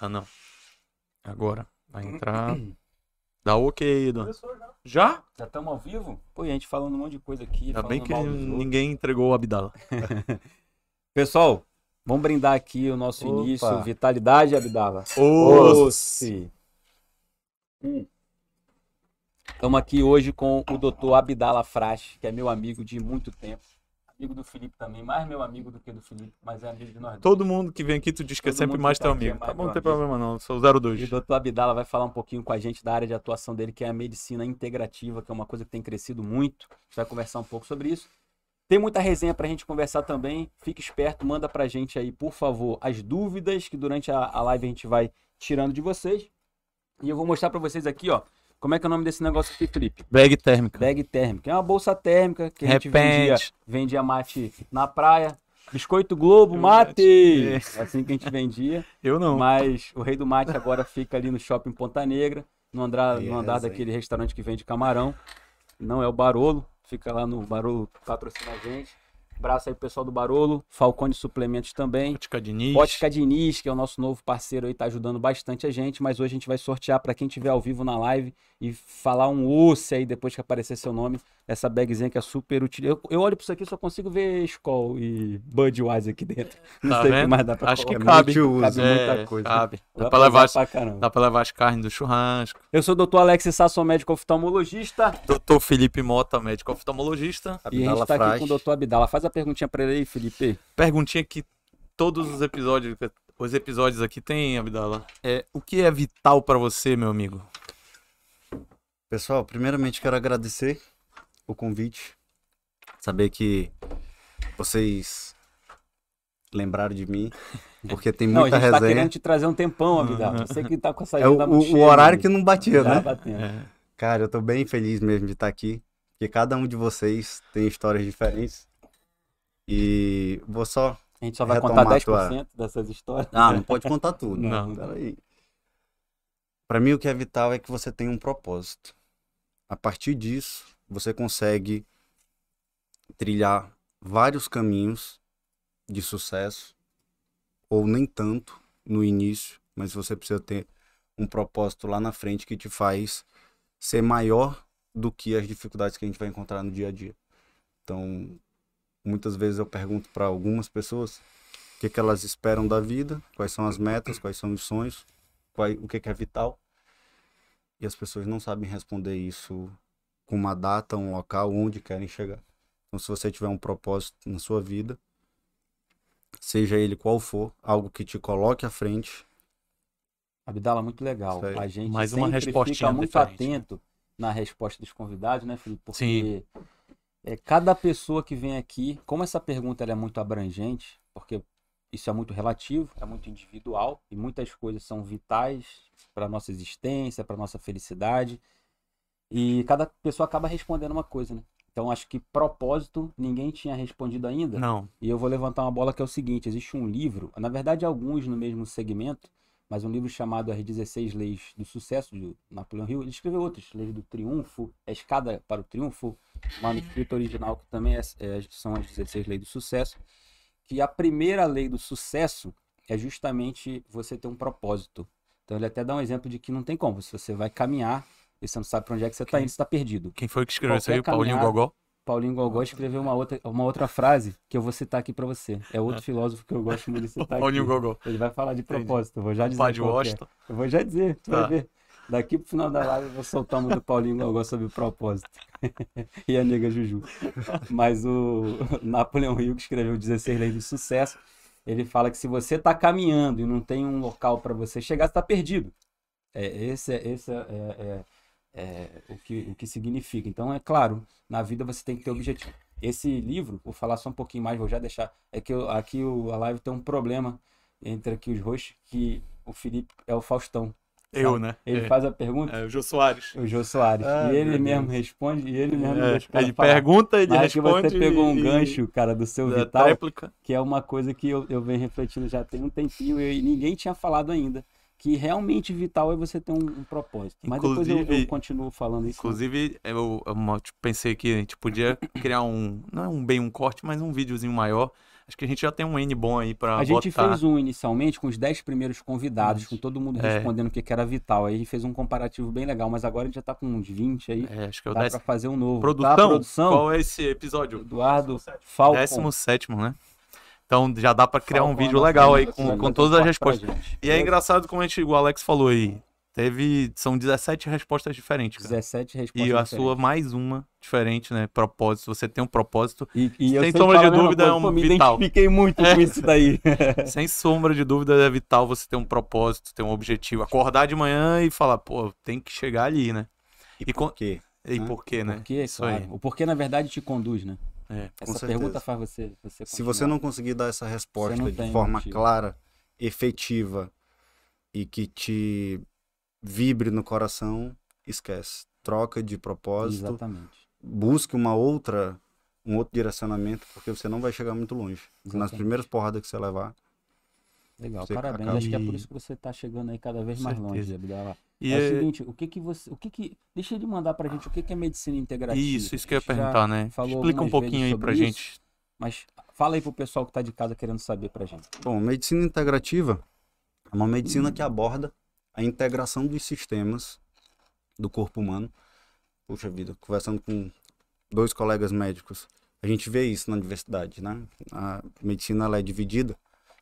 Ah, não. Agora. Vai entrar. Dá ok, Edu. Já? Já estamos ao vivo? Pô, e a gente falando um monte de coisa aqui. Ainda bem que ninguém entregou o Abdala. Pessoal, vamos brindar aqui o nosso Opa. início. Vitalidade, Abdala. Osse. Estamos aqui hoje com o doutor Abdala Frasch, que é meu amigo de muito tempo. Amigo do Felipe também, mais meu amigo do que do Felipe, mas é amigo de nós dois. Todo mundo que vem aqui, tu diz que é sempre mais teu tá é amigo. mais Tá bom, não tem problema não. Sou E o 02. doutor Abdala vai falar um pouquinho com a gente da área de atuação dele, que é a medicina integrativa, que é uma coisa que tem crescido muito. A gente vai conversar um pouco sobre isso. Tem muita resenha pra gente conversar também. Fique esperto, manda pra gente aí, por favor, as dúvidas que durante a, a live a gente vai tirando de vocês. E eu vou mostrar pra vocês aqui, ó, como é que é o nome desse negócio aqui, Felipe? Bag térmica. Bag térmica. É uma bolsa térmica que a gente vendia, vendia mate na praia. Biscoito Globo, mate! É assim que a gente vendia. Eu não. Mas o Rei do Mate agora fica ali no shopping Ponta Negra, no andar, Aí no é andar daquele restaurante que vende camarão. Não é o Barolo, fica lá no Barolo, patrocina a gente. Abraço aí pro pessoal do Barolo, Falcone Suplementos também. Ótica Diniz. Ótica Diniz, que é o nosso novo parceiro aí, tá ajudando bastante a gente, mas hoje a gente vai sortear para quem tiver ao vivo na live e falar um osso aí depois que aparecer seu nome, essa bagzinha que é super útil. Eu, eu olho pra isso aqui e só consigo ver Skol e Budweiser aqui dentro. Não Tá sei o que vendo? mais dá pra Acho que cabe. multiuso. Cabe muita É, coisa. Cabe. Dá Dá pra levar, caramba. dá pra levar as carnes do churrasco. Eu sou o Dr. Alex Sasso, médico oftalmologista. Doutor Felipe Mota, médico oftalmologista. e a gente Abdala tá aqui com o Dr. Abdala. Faz a perguntinha pra ele aí, Felipe. Perguntinha que todos os episódios, os episódios aqui tem, Abdala. É, o que é vital pra você, meu amigo? Pessoal, primeiramente quero agradecer o convite. Saber que vocês lembraram de mim, porque tem Não, a muita gente tá resenha. querendo te trazer um tempão, Abdala. Você que tá com essa É o, o- o cheia, horário né? que não batia, Já né? É, Cara, eu tô bem feliz mesmo de estar aqui, porque cada um de vocês tem histórias diferentes. E vou só. A gente só vai contar a tua- 10% dessas histórias. Ah, não pode contar tudo. Não. Peraí. Pra mim, o que é vital é que você tenha um propósito. A partir disso, você consegue trilhar vários caminhos de sucesso, ou nem tanto no início, mas você precisa ter um propósito lá na frente que te faz ser maior do que as dificuldades que a gente vai encontrar no dia a dia. Então, muitas vezes eu pergunto para algumas pessoas o que, que elas esperam da vida, quais são as metas, quais são os sonhos, qual, o que, que é vital. E as pessoas não sabem responder isso com uma data, um local, onde querem chegar. Então, se você tiver um propósito na sua vida, seja ele qual for, algo que te coloque à frente, Abdala, muito legal. A gente Mais uma sempre fica muito diferente, atento na resposta dos convidados, né, Felipe? Porque Sim. É, cada pessoa que vem aqui, como essa pergunta é muito abrangente, porque isso é muito relativo, é muito individual e muitas coisas são vitais para nossa existência, para nossa felicidade. E cada pessoa acaba respondendo uma coisa, né? Então acho que propósito ninguém tinha respondido ainda. Não. E eu vou levantar uma bola que é o seguinte: existe um livro, na verdade, alguns no mesmo segmento, mas um livro chamado As 16 Leis do Sucesso, de Napoleão Hill. Ele escreveu outras, Leis do Triunfo, A Escada para o Triunfo, manuscrito original, que também é- é- são as 16 Leis do Sucesso. Que a primeira lei do sucesso é justamente você ter um propósito. Então ele até dá um exemplo de que não tem como, se você vai caminhar e você não sabe para onde é que você está indo, você está perdido. Quem foi que escreveu isso Qualquer aí? O Paulinho caminhada- Gogó? Paulinho Gogó escreveu uma outra, uma outra frase que eu vou citar aqui para você. É outro filósofo que eu gosto muito de citar Paulinho. Gogó. Ele vai falar de propósito, eu vou já dizer. Qual que é. Washington. Eu vou já dizer, tu Tá. vai ver. Daqui pro final da live eu vou soltar muito do Paulinho Gogó sobre o propósito. e a nega Juju. Mas o Napoleão Hill, que escreveu 16 Leis do Sucesso, ele fala que se você tá caminhando e não tem um local para você chegar, você tá perdido. É, esse é, esse é, é- é o, que, o que significa. Então, é claro, na vida você tem que ter objetivo. Esse livro, vou falar só um pouquinho mais, vou já deixar. É que eu- aqui o, a live tem um problema entre aqui os hosts, que o Felipe é o Faustão. Eu, né? Ele é. faz a pergunta, É, o Jô Soares. o Jô Soares. Ah, e ele mesmo Deus. responde e ele mesmo É, cara ele pergunta, ele Mas que responde. você pegou um gancho, cara, do seu Vital, tréplica. que é uma coisa que eu, eu venho refletindo já tem um tempinho e ninguém tinha falado ainda. Que realmente vital é você ter um, um propósito. Mas depois eu, eu Inclusive- continuo falando isso. Inclusive, eu, eu mo- tipo, pensei que a gente podia criar um. Não é um bem um corte, mas um videozinho maior. Acho que a gente já tem um N bom aí pra A gente botar. fez um inicialmente com os 10 primeiros convidados, com todo mundo É. respondendo o que que era vital. Aí a gente fez um comparativo bem legal, mas agora a gente já tá com uns 20 aí. É, acho que é o Dá décimo. pra fazer um novo. Produção, Tá, produção? qual é esse episódio? Eduardo Falcon. Décimo sétimo, né? Então já dá pra criar um Falcon, vídeo legal aí com, com todas um as respostas. E é engraçado como a gente, o Alex falou aí. Teve. São 17 respostas diferentes, cara. 17 respostas E a diferentes. sua mais uma diferente, né? Propósito. Você tem um propósito. E, e eu Sem sombra de mesma dúvida, é coisa, um pô, me vital. identifiquei muito É. com isso daí. Sem sombra de dúvida, é vital você ter um propósito, ter um objetivo. Acordar de manhã e falar, pô, tem que chegar ali, né? E, con- Por quê? e Né? por quê, né? Porque, Isso claro, aí. o porquê, na verdade, te conduz, né? É. Essa certeza. pergunta faz você, você Se você não conseguir dar essa resposta de tem forma motivo. clara, efetiva e que te vibre no coração, esquece. Troca de propósito, Exatamente. busque uma outra, um outro direcionamento, porque você não vai chegar muito longe. Nas Exatamente. primeiras porradas que você levar, Legal, Você parabéns. acaba- Acho que é por isso que você tá chegando aí cada vez Com mais certeza. longe, Abdala. E é o é- seguinte, o que que você, o que que, deixa ele mandar pra gente o que que é medicina integrativa. Isso, isso que eu ia perguntar, né? Explica um pouquinho aí pra isso, gente. Mas fala aí pro pessoal que tá de casa querendo saber pra gente. Bom, medicina integrativa é uma medicina que aborda a integração dos sistemas do corpo humano. Puxa vida, conversando com dois colegas médicos, a gente vê isso na universidade, né? A medicina ela é dividida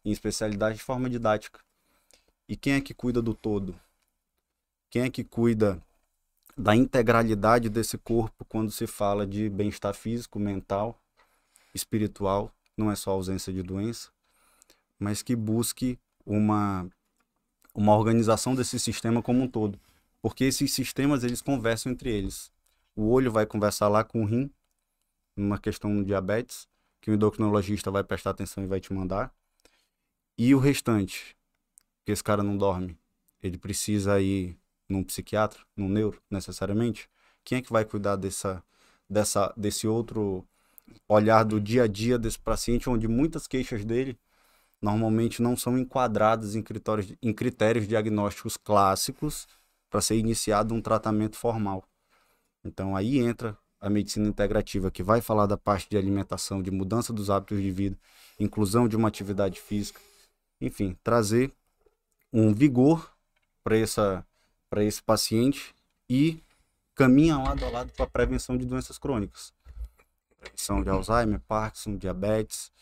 em especialidades de forma didática. E quem é que cuida do todo? Quem é que cuida da integralidade desse corpo quando se fala de bem-estar físico, mental, espiritual, não é só ausência de doença? mas que busque uma, uma organização desse sistema como um todo. Porque esses sistemas, eles conversam entre eles. O olho vai conversar lá com o rim, numa questão de diabetes, que o endocrinologista vai prestar atenção e vai te mandar. E o restante, que esse cara não dorme, ele precisa ir num psiquiatra, num neuro, necessariamente. Quem é que vai cuidar dessa, dessa, desse outro olhar do dia a dia desse paciente, onde muitas queixas dele normalmente não são enquadradas em critérios, em critérios diagnósticos clássicos para ser iniciado um tratamento formal. Então aí entra a medicina integrativa, que vai falar da parte de alimentação, de mudança dos hábitos de vida, inclusão de uma atividade física, enfim, trazer um vigor para essa para esse paciente e caminha lado a lado para a prevenção de doenças crônicas. Prevenção de Alzheimer, Parkinson, diabetes,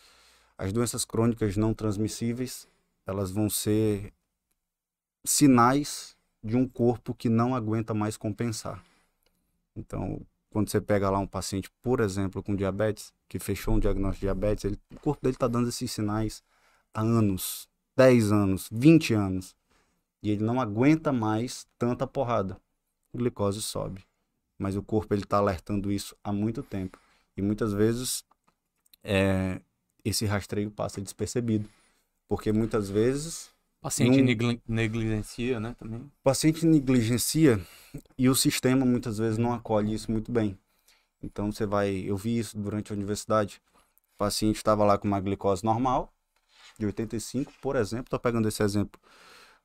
as doenças crônicas não transmissíveis, elas vão ser sinais de um corpo que não aguenta mais compensar. Então, quando você pega lá um paciente, por exemplo, com diabetes, que fechou um diagnóstico de diabetes, ele- o corpo dele está dando esses sinais há anos, 10 anos, 20 anos, e ele não aguenta mais tanta porrada. A glicose sobe. Mas o corpo ele está alertando isso há muito tempo. E muitas vezes é, esse rastreio passa despercebido. Porque muitas vezes Paciente Num- negli- negligencia, né? Também. o paciente negligencia e o sistema muitas vezes não acolhe isso muito bem. Então você vai, eu vi isso durante a universidade. O paciente estava lá com uma glicose normal, de 85, por exemplo. Estou pegando esse exemplo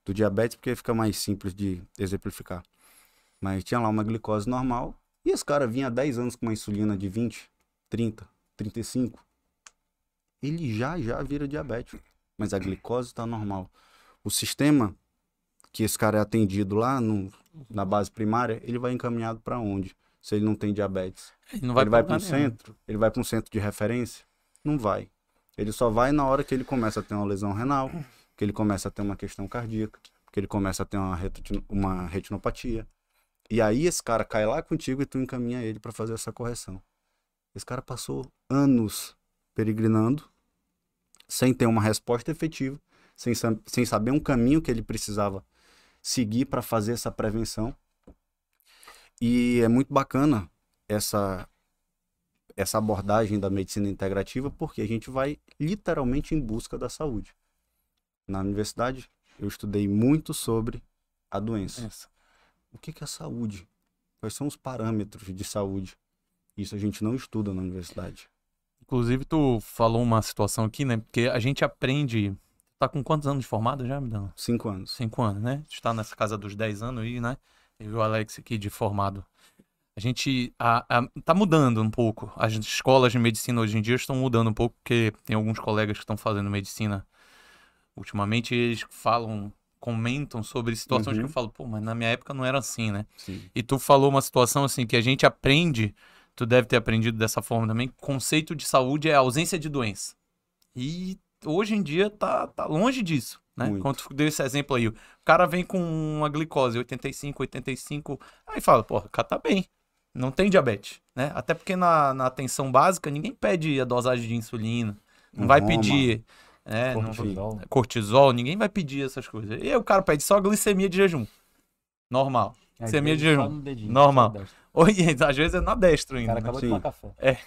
do diabetes porque fica mais simples de exemplificar. Mas tinha lá uma glicose normal e esse cara vinha há 10 anos com uma insulina de 20, 30, 35. Ele já já vira diabético, mas a glicose está normal. O sistema que esse cara é atendido lá no, na base primária, ele vai encaminhado para onde? Se ele não tem diabetes. Ele não vai ele vai para um centro? Ele vai para um centro de referência? Não vai. Ele só vai na hora que ele começa a ter uma lesão renal, que ele começa a ter uma questão cardíaca, que ele começa a ter uma, retino- uma retinopatia. E aí esse cara cai lá contigo e tu encaminha ele para fazer essa correção. Esse cara passou anos peregrinando, sem ter uma resposta efetiva, sem, sem saber um caminho que ele precisava seguir para fazer essa prevenção. E é muito bacana essa essa abordagem da medicina integrativa porque a gente vai literalmente em busca da saúde. Na universidade, eu estudei muito sobre a doença. Essa. O que é saúde? Quais são os parâmetros de saúde? Isso a gente não estuda na universidade. Inclusive, tu falou uma situação aqui, né? Porque a gente aprende. Tá com quantos anos de formado já, me dando? Cinco anos. Cinco anos, né? Tu tá nessa casa dos 10 anos aí, né? Eu e o Alex aqui de formado. A gente a, a, tá mudando um pouco. As escolas de medicina hoje em dia estão mudando um pouco, porque tem alguns colegas que estão fazendo medicina ultimamente, eles falam, comentam sobre situações Uhum. que eu falo, pô, mas na minha época não era assim, né? Sim. E tu falou uma situação assim que a gente aprende, tu deve ter aprendido dessa forma também, conceito de saúde é ausência de doença. E hoje em dia tá, tá longe disso, né? Muito. Quando tu deu esse exemplo aí, o cara vem com uma glicose 85, 85, aí fala, pô, o cara tá bem, não tem diabetes, né? Até porque na, na atenção básica ninguém pede a dosagem de insulina, não vai Roma, pedir é, não- Cortisol. cortisol, ninguém vai pedir essas coisas. E aí o cara pede só glicemia de jejum, normal. Seminha vezes de jejum. no dedinho, Normal. no. Ou, e às vezes é na destra O ainda. cara né? acabou de tomar café.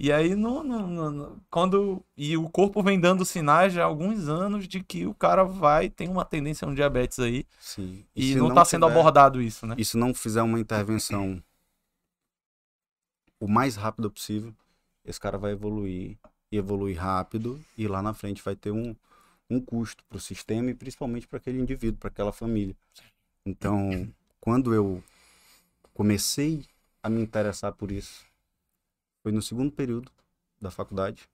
E aí não- não- não- quando e o corpo vem dando sinais já há alguns anos de que o cara vai tem uma tendência a um diabetes aí Sim. e, se não tá sendo abordado isso, né? E se não fizer uma intervenção o mais rápido possível, esse cara vai evoluir e evoluir rápido e lá na frente vai ter um, um custo para o sistema e principalmente para aquele indivíduo, para aquela família. Então, quando eu comecei a me interessar por isso, foi no segundo período da faculdade,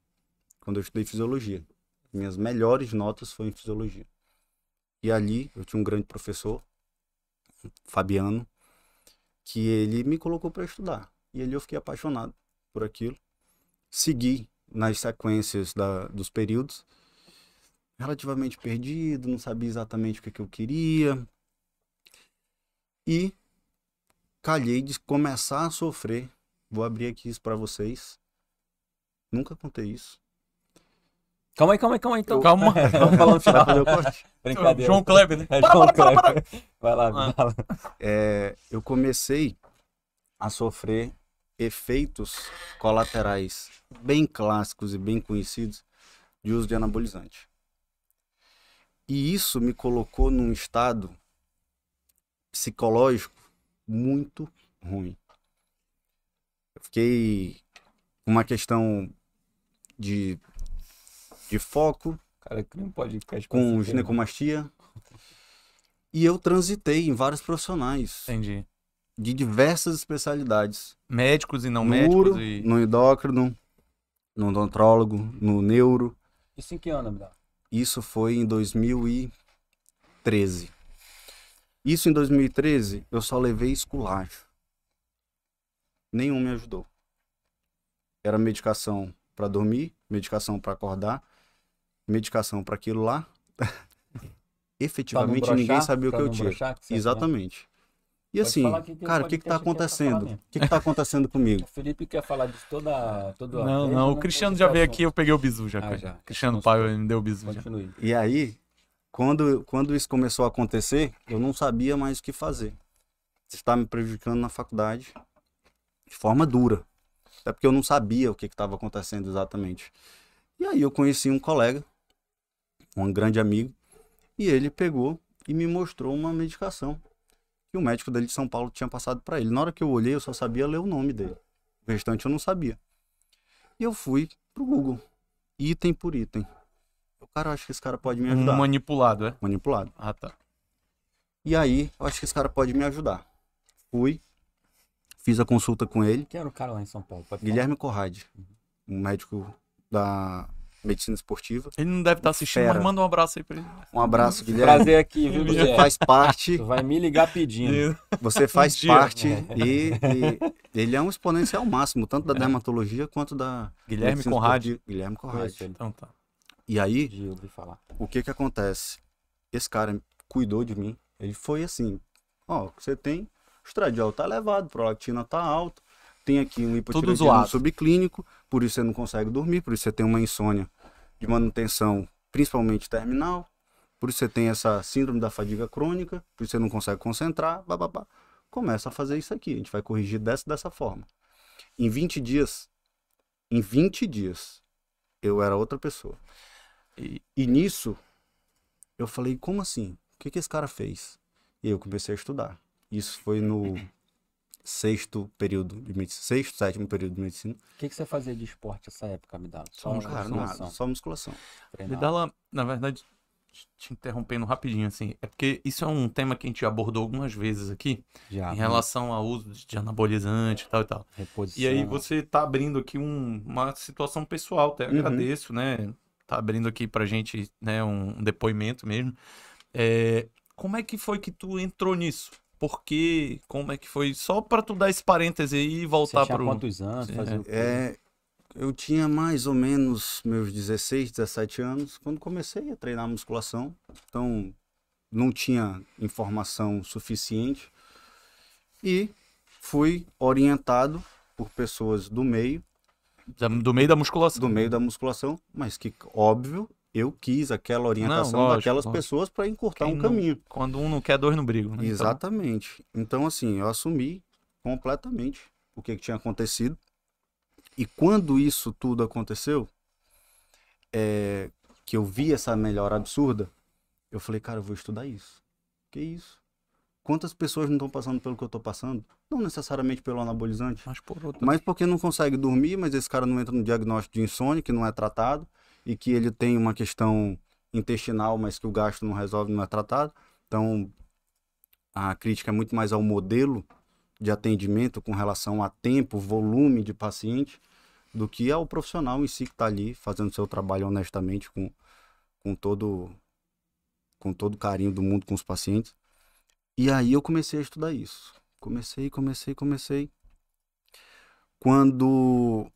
quando eu estudei fisiologia. Minhas melhores notas foram em fisiologia. E ali eu tinha um grande professor, Fabiano, que ele me colocou para estudar. E ali eu fiquei apaixonado por aquilo. Segui nas sequências da, dos períodos, relativamente perdido, não sabia exatamente o que, que eu queria. E calhei de começar a sofrer. Vou abrir aqui isso para vocês. Nunca contei isso. Calma aí, calma aí, calma aí. Então. Calma. Vamos falar no Vai final. fazer o corte? Brincadeira. João Kleber, né? É Para, João para, para, para. Kleber. Vai lá, Ah. fala. é, eu comecei a sofrer efeitos colaterais bem clássicos e bem conhecidos de uso de anabolizante. E isso me colocou num estado psicológico muito ruim. Eu fiquei com uma questão de, de foco, Cara, que não pode ficar com ginecomastia. E eu transitei em vários profissionais Entendi. De diversas especialidades. Médicos e não no médicos uro, e no endócrino, no odontrólogo, no neuro. Isso em que ano, Abdal? Isso foi em 2013. Isso em 2013 eu só levei esculacho. Nenhum me ajudou. Era medicação para dormir, medicação para acordar, medicação para aquilo lá. Efetivamente ninguém sabia o que eu tinha. Exatamente. E Pode assim, que cara, o que tá aqui é acontecendo? O que que tá acontecendo comigo? O Felipe quer falar disso toda. toda Não, não, o Cristiano já veio aqui, eu peguei o bizu já. Ah, já. Cristiano Pai me deu o bizu já. E aí, quando, quando isso começou a acontecer, eu não sabia mais o que fazer. Isso estava me prejudicando na faculdade de forma dura. Até porque eu não sabia o que estava acontecendo exatamente. E aí eu conheci um colega, um grande amigo, e ele pegou e me mostrou uma medicação que o médico dele de São Paulo tinha passado para ele. Na hora que eu olhei, eu só sabia ler o nome dele. O restante eu não sabia. E eu fui pro Google, item por item. Eu, cara, eu acho que esse cara pode me Um ajudar. manipulado, é? Manipulado. Ah, tá. E aí, eu acho que esse cara pode me ajudar. Fui, fiz a consulta com ele, Quem era o cara lá em São Paulo? Pode. Guilherme Corrade, um médico da medicina esportiva. Ele não deve estar assistindo, Fera. mas manda um abraço aí pra ele. Um abraço, Guilherme. Prazer aqui, viu, Você Guilherme? faz parte, Tu vai me ligar pedindo. você faz Um parte e, e ele é um exponencial máximo, tanto da dermatologia quanto da Guilherme Conrad. esportiva. Guilherme Conrad. Então tá. E aí, o que que acontece? Esse cara cuidou de mim. Ele foi assim, ó, você tem o estradiol tá elevado, prolactina tá alto, tem aqui um hipotireoidismo subclínico, por isso você não consegue dormir, por isso você tem uma insônia de manutenção, principalmente terminal, por isso você tem essa síndrome da fadiga crônica, por isso você não consegue concentrar, bababá. Começa a fazer isso aqui, a gente vai corrigir dessa dessa forma. Em 20 dias, em 20 dias, eu era outra pessoa. E- E nisso, eu falei, como assim? O que, que esse cara fez? E eu comecei a estudar. Isso foi no sexto período de medicina, sexto, sétimo período de medicina. O que, que você fazia de esporte nessa época, dá? Só Só musculação. Cara, musculação. nada, só musculação. Lá, na verdade, te interrompendo rapidinho, assim, é porque isso é um tema que a gente abordou algumas vezes aqui, Já. em relação ao uso de anabolizante e tal e tal. Reposição. E aí você tá abrindo aqui um- uma situação pessoal, até Uhum. agradeço, né? Tá abrindo aqui pra gente, né, um depoimento mesmo. É, como é que foi que tu entrou nisso? Por quê? Como é que foi? Só pra tu dar esse parêntese aí e Você voltar tinha pro... quantos anos? Sim, Fazia o quê? É, eu tinha mais ou menos meus 16, 17 anos quando comecei a treinar musculação. Então, não tinha informação suficiente e fui orientado por pessoas do meio, Do meio da musculação. do meio da musculação, mas que óbvio, eu quis aquela orientação lógico, daquelas lógico. pessoas para encurtar Quem um não- caminho. Quando um não quer, dois não brigam, né? Então, Exatamente. Então, assim, eu assumi completamente o que, que tinha acontecido. E quando isso tudo aconteceu, é, que eu vi essa melhora absurda, eu falei, cara, eu vou estudar isso. Que isso? Quantas pessoas não estão passando pelo que eu estou passando? Não necessariamente pelo anabolizante, mas por outro... mas porque não consegue dormir, mas esse cara não entra no diagnóstico de insônia, que não é tratado, e que ele tem uma questão intestinal, mas que o gasto não resolve, não é tratado. Então, a crítica é muito mais ao modelo de atendimento com relação a tempo, volume de paciente, do que ao profissional em si que está ali fazendo seu trabalho honestamente, com, com todo com todo carinho do mundo com os pacientes. E aí eu comecei a estudar isso. Comecei, comecei, comecei. Quando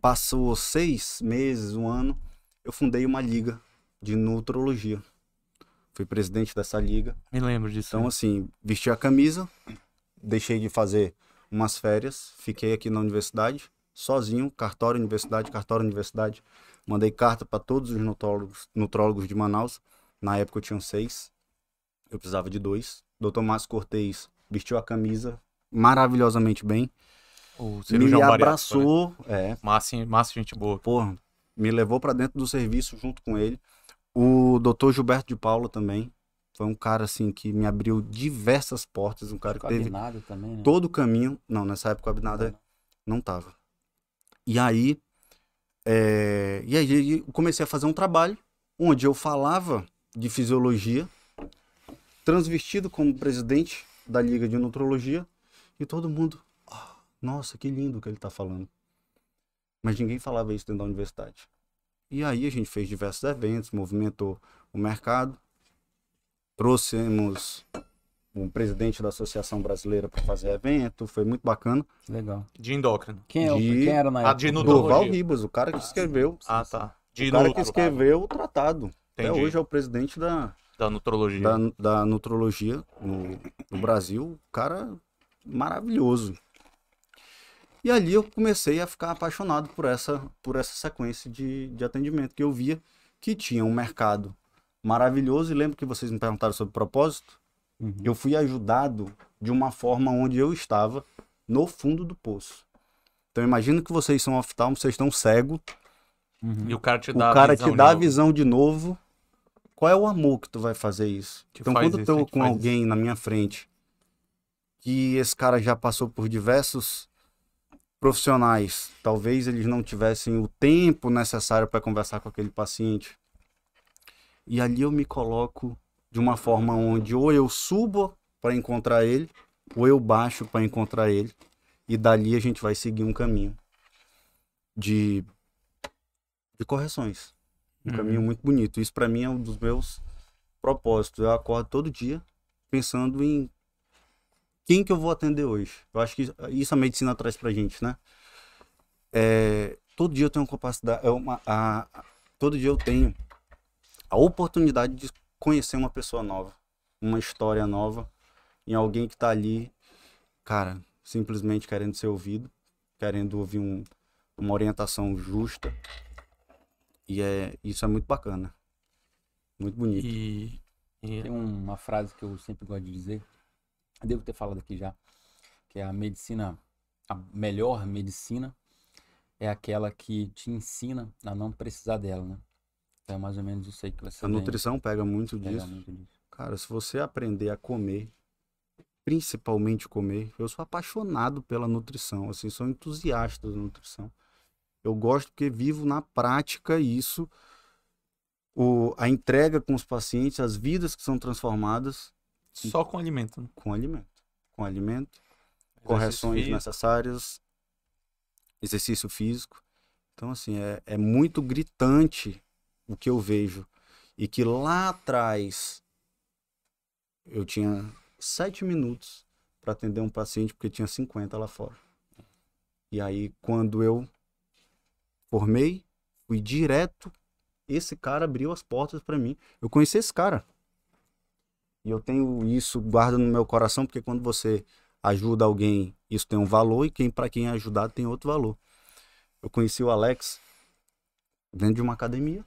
passou seis meses, um ano, eu fundei uma liga de nutrologia. Fui presidente dessa liga. Me lembro disso. Então, assim, vesti a camisa, deixei de fazer umas férias, fiquei aqui na universidade, sozinho, cartório, universidade, cartório, universidade. Mandei carta para todos os nutrólogos, nutrólogos de Manaus. Na época eu tinha seis, eu precisava de dois. Doutor Márcio Cortez vestiu a camisa maravilhosamente bem. O Me cirurgião bariátrico, né? abraçou, é, Márcio, Márcio, gente boa. porra, me levou para dentro do serviço junto com ele. O doutor Gilberto de Paula também. Foi um cara assim que me abriu diversas portas, um cara que teve também, né? todo o caminho. Não, nessa época o Abinada não tava. E aí, é, e aí eu comecei a fazer um trabalho onde eu falava de fisiologia, transvestido como presidente da Liga de Nutrologia, e todo mundo, "Ah, nossa, que lindo que ele está falando. Mas ninguém falava isso dentro da universidade. E aí a gente fez diversos eventos, movimentou o mercado, trouxemos um presidente da Associação Brasileira para fazer evento, foi muito bacana. Legal. De endócrino. Quem, é o- De- quem era na Ah, época? de Durval Nutrologia. Ribas, o cara que escreveu, Ah, tá. De o cara que escreveu o tratado. Até Entendi. hoje é o presidente da, da nutrologia. da, da nutrologia no, no Brasil, cara maravilhoso. E ali eu comecei a ficar apaixonado por essa, por essa sequência de, de atendimento, que eu via que tinha um mercado maravilhoso. E lembro que vocês me perguntaram sobre propósito. Uhum. Eu fui ajudado de uma forma onde eu estava no fundo do poço. Então imagina que vocês são oftalmo, vocês estão cegos, Uhum. E o cara te o dá a cara visão te dá a visão de novo. Qual é o amor que tu vai fazer isso? Que então, quando eu isso, tô que com alguém na minha frente que esse cara já passou por diversos profissionais, talvez eles não tivessem o tempo necessário para conversar com aquele paciente. E ali eu me coloco de uma forma onde ou eu subo para encontrar ele, ou eu baixo para encontrar ele, e dali a gente vai seguir um caminho de de correções. Um Uhum. caminho muito bonito. Isso para mim é um dos meus propósitos. Eu acordo todo dia pensando em quem que eu vou atender hoje. Eu acho que isso a medicina traz pra gente, né? É, todo dia eu tenho capacidade, é uma, a, a- todo dia eu tenho a oportunidade de conhecer uma pessoa nova, uma história nova, em alguém que tá ali, cara, simplesmente querendo ser ouvido, querendo ouvir um- uma orientação justa. E é, isso é muito bacana. Muito bonito. E, e- Tem uma frase que eu sempre gosto de dizer, devo ter falado aqui já, que é a medicina, a melhor medicina é aquela que te ensina a não precisar dela, né? Então é mais ou menos isso aí que você A nutrição pega muito pegar disso. muito disso. Cara, se você aprender a comer, principalmente comer, eu sou apaixonado pela nutrição, assim, sou entusiasta da nutrição. Eu gosto porque vivo na prática isso o, a entrega com os pacientes, as vidas que são transformadas Só com alimento. né? com alimento. Com alimento, Exercício correções físico. necessárias, exercício físico. Então, assim, é, é muito gritante o que eu vejo. E que lá atrás eu tinha sete minutos para atender um paciente, porque tinha 50 lá fora. E aí, quando eu formei, fui direto. Esse cara abriu as portas para mim. Eu conheci esse cara. E eu tenho isso, guardo no meu coração, porque quando você ajuda alguém, isso tem um valor, e quem para quem é ajudado tem outro valor. Eu conheci o Alex dentro de uma academia,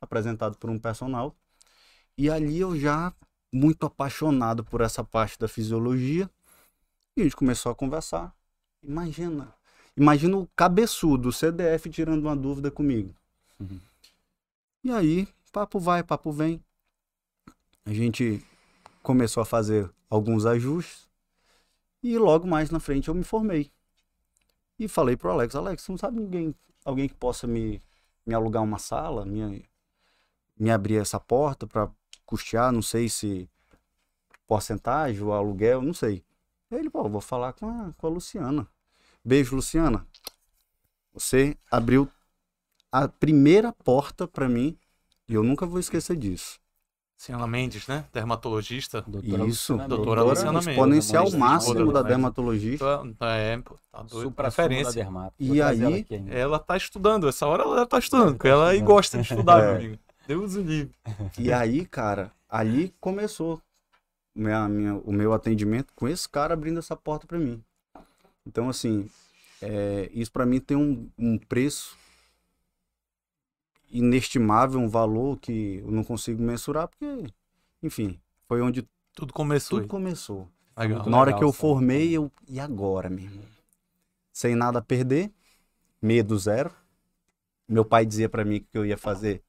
apresentado por um personal. E ali eu já muito apaixonado por essa parte da fisiologia. E a gente começou a conversar. Imagina, imagina o cabeçudo, o CDF tirando uma dúvida comigo. Uhum. E aí, papo vai, papo vem. A gente começou a fazer alguns ajustes. E logo mais na frente eu me formei. E falei pro Alex, Alex, não sabe ninguém, alguém que possa me, me alugar uma sala, me, me abrir essa porta para custear, não sei se porcentagem ou aluguel, não sei. Ele, pô, vou falar com a, com a Luciana. Beijo, Luciana. Você abriu a primeira porta para mim e eu nunca vou esquecer disso. Senhora Mendes, né? Dermatologista. Doutora Isso, Luciana doutora Mendes. Luciana Mendes. exponencial Mãe de máximo da dermatologista. Tá- É, pô, tá doido. Supra da Referência. dermato. E Vou trazer ela aí-. Ela tá estudando, essa hora ela tá estudando, porque ela aí estudando. gosta de estudar, É. meu amigo. Deus o livre. E aí, cara, ali começou minha, minha- o meu atendimento com esse cara abrindo essa porta para mim. Então, assim, é, isso para mim tem um, um preço inestimável, um valor que eu não consigo mensurar, porque, enfim, foi onde Tudo começou. tudo aí. começou. Legal. Na hora legal, que eu formei, eu. E agora, meu irmão? Sem nada a perder, medo zero. Meu pai dizia pra mim que o que eu ia fazer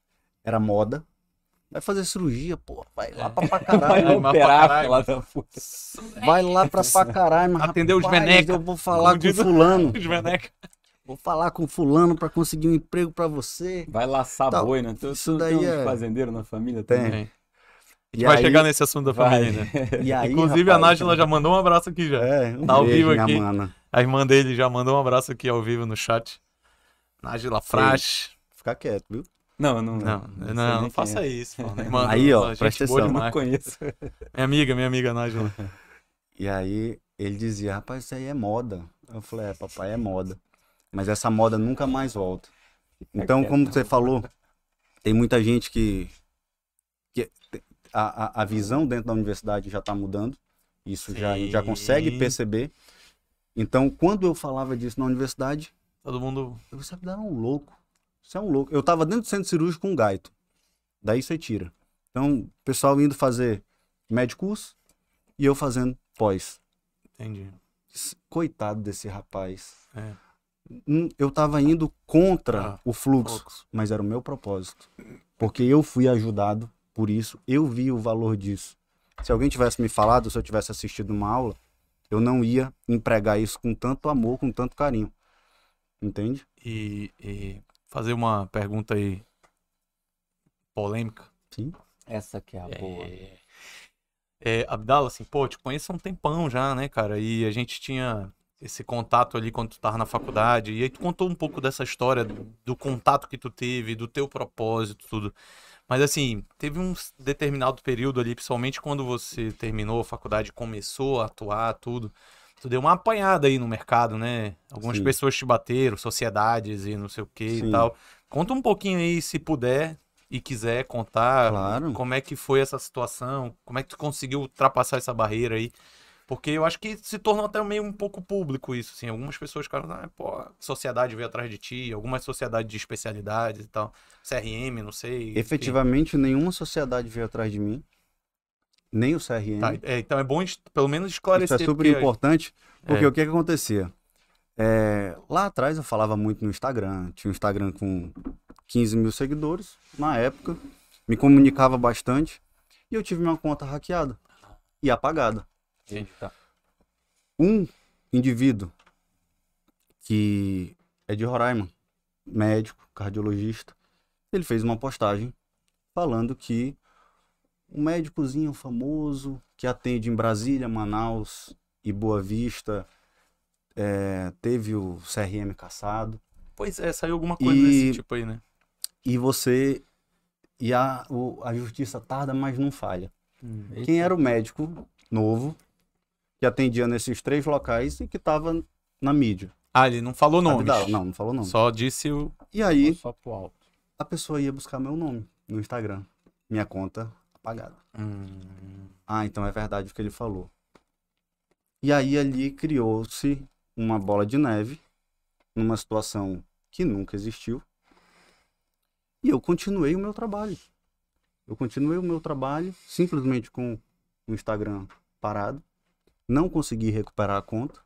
era moda. Vai fazer cirurgia, pô, vai lá pra, pra Vai caralho. pra operar, caralho. fila da puta. Vai lá pra, pra caralho, Atender os rapaz, veneca. Eu vou falar Como com diz fulano. Os. Vou falar com fulano pra conseguir um emprego pra você. Vai laçar Tá, boi, né? Tu, isso tu daí tem é- fazendeiros na família Tem. também? Tem. E vai aí- chegar nesse assunto da Vai. família, né? E aí, Inclusive, a rapaz, Nájila já mandou um abraço aqui já. É, um Tá ao beijo, vivo minha aqui. mana. A irmã dele já mandou um abraço aqui ao vivo no chat. Nájila Frasch. Fica quieto, viu? Não, eu não. Não, não, nem não faça quem é. isso. Mano. Irmã, Aí, ó, gente presta boa atenção. Não demais. conheço. Minha amiga, minha amiga Nájila. E aí ele dizia, rapaz, isso aí é moda. Eu falei, é, papai, é moda. Mas essa moda nunca mais volta. Então, como você falou, tem muita gente que. que a, a, visão dentro da universidade já está mudando. Isso já, já consegue perceber. Então, quando eu falava disso na universidade, Todo mundo. você era um louco. Você é um louco. Eu tava dentro do centro cirúrgico com um gaito. Daí você tira. Então, o pessoal indo fazer médicos e eu fazendo pós. Entendi. Coitado desse rapaz. É. Hum, Eu tava indo contra Ah, o fluxo, Focus. mas era o meu propósito. Porque eu fui ajudado por isso, eu vi o valor disso. Se alguém tivesse me falado, se eu tivesse assistido uma aula, eu não ia empregar isso com tanto amor, com tanto carinho. Entende? E, e fazer uma pergunta aí polêmica. Sim. Essa que é a boa. É, é, Abdala, assim, pô, te conheço há um tempão já, né, cara? E a gente tinha esse contato ali quando tu tava na faculdade. E aí tu contou um pouco dessa história do, contato que tu teve, do teu propósito, tudo. Mas assim, teve um determinado período ali, principalmente quando você terminou a faculdade, começou a atuar, tudo. Tu deu uma apanhada aí no mercado, né? Algumas Sim. pessoas te bateram, sociedades e não sei o que e tal. Conta um pouquinho aí, se puder e quiser contar, Claro. como é que foi essa situação, como é que tu conseguiu ultrapassar essa barreira aí. Porque eu acho que se tornou até meio um pouco público isso, assim. Algumas pessoas ficaram, ah, pô, a sociedade veio atrás de ti, algumas sociedades de especialidades e tal. CRM, não sei. enfim. Efetivamente, nenhuma sociedade veio atrás de mim. Nem o CRM. Tá, é, então é bom pelo menos Isso esclarecer. é super porque- importante, porque É. o que, que acontecia? É, lá atrás eu falava muito no Instagram, tinha um Instagram com 15 mil seguidores na época, me comunicava bastante, e eu tive minha conta hackeada e apagada. Um indivíduo que é de Roraima, médico, cardiologista, ele fez uma postagem falando que um médicozinho famoso que atende em Brasília, Manaus e Boa Vista é, teve o CRM caçado. Pois é, saiu alguma coisa E- desse tipo aí, né? E você. E a, o- a justiça tarda, mas não falha. Eita. Quem era o médico novo que atendia nesses três locais e que estava na mídia? Ah, ele não falou nome. Não, não falou nome. Só disse o. E aí, Só pro alto. a pessoa ia buscar meu nome no Instagram. Minha conta apagada. Ah, então é verdade o que ele falou. E aí ali criou-se uma bola de neve numa situação que nunca existiu. E eu continuei o meu trabalho. Eu continuei o meu trabalho simplesmente com o Instagram parado. Não consegui recuperar a conta.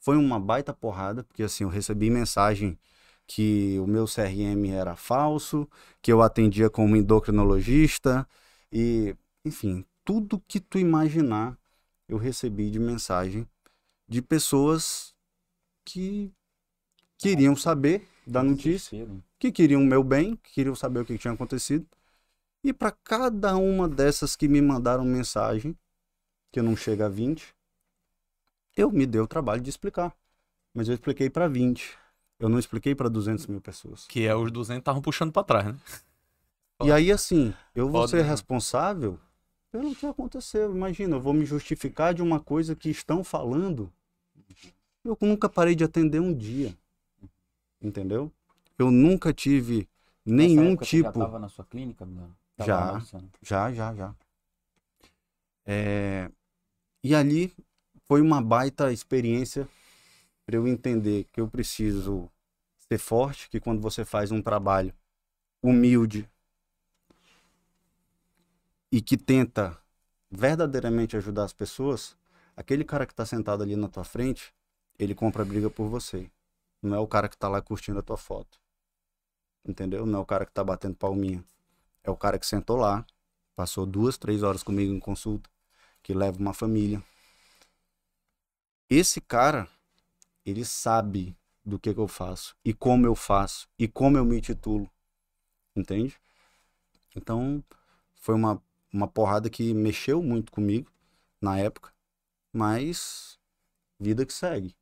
Foi uma baita porrada, porque assim, eu recebi mensagem que o meu CRM era falso, que eu atendia como endocrinologista e, enfim, tudo que tu imaginar eu recebi de mensagem de pessoas que queriam saber da notícia, Desespero. que queriam o meu bem, que queriam saber o que tinha acontecido. E para cada uma dessas que me mandaram mensagem, que não chega a 20, eu me dei o trabalho de explicar. Mas eu expliquei para 20. Eu não expliquei para 200 mil pessoas. Que é os 200 estavam puxando pra trás, né? E aí, assim, eu vou Foda, ser né? responsável pelo que aconteceu. Imagina, eu vou me justificar de uma coisa que estão falando. Eu nunca parei de atender um dia. Entendeu? Eu nunca tive Nessa nenhum época, tu Já tipo. tava na sua clínica, Bruno? Tava Já. lá, Luciano? Já, já, já. É, E ali foi uma baita experiência para eu entender que eu preciso ser forte, que quando você faz um trabalho humilde e que tenta verdadeiramente ajudar as pessoas, aquele cara que está sentado ali na tua frente, ele compra briga por você. Não é o cara que está lá curtindo a tua foto. Entendeu? Não é o cara que está batendo palminha. É o cara que sentou lá, passou duas, três horas comigo em consulta, que leva uma família. Esse cara, ele sabe do que, que eu faço, e como eu faço, e como eu me titulo. Entende? Então, foi uma, uma porrada que mexeu muito comigo na época, mas vida que segue.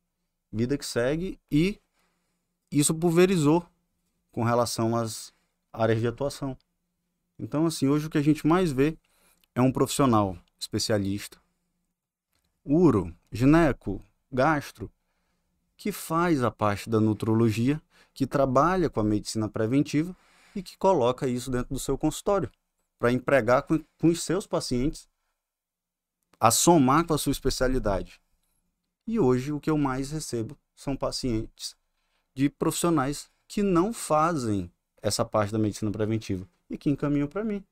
Vida que segue e isso pulverizou com relação às áreas de atuação. Então, assim, hoje o que a gente mais vê é um profissional especialista, uro, gineco, gastro, que faz a parte da nutrologia, que trabalha com a medicina preventiva e que coloca isso dentro do seu consultório para empregar com, com os seus pacientes, a somar com a sua especialidade. E hoje o que eu mais recebo são pacientes de profissionais que não fazem essa parte da medicina preventiva e que encaminham para mim.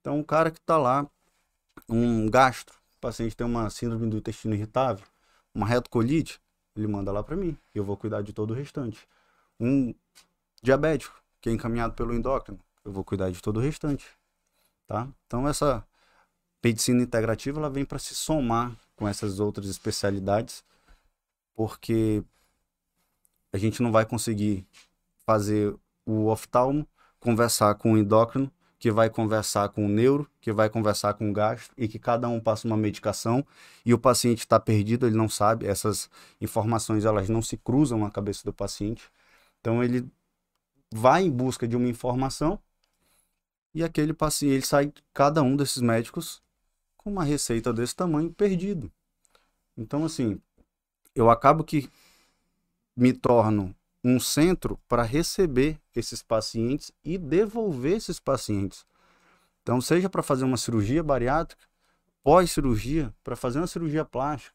Então, o cara que está lá, um gastro, o paciente tem uma síndrome do intestino irritável, uma retocolite, ele manda lá para mim. Eu vou cuidar de todo o restante. Um diabético, que é encaminhado pelo endócrino, eu vou cuidar de todo o restante. Tá? Então, essa medicina integrativa ela vem para se somar com essas outras especialidades, porque a gente não vai conseguir fazer o oftalmo conversar com o endócrino, que vai conversar com o neuro, que vai conversar com o gastro, e que cada um passa uma medicação e o paciente está perdido, ele não sabe, essas informações elas não se cruzam na cabeça do paciente. Então ele vai em busca de uma informação e aquele paciente, ele sai, cada um desses médicos, com uma receita desse tamanho, perdido. Então, assim, eu acabo que me torno um centro para receber esses pacientes e devolver esses pacientes. Então, seja para fazer uma cirurgia bariátrica, pós-cirurgia, para fazer uma cirurgia plástica,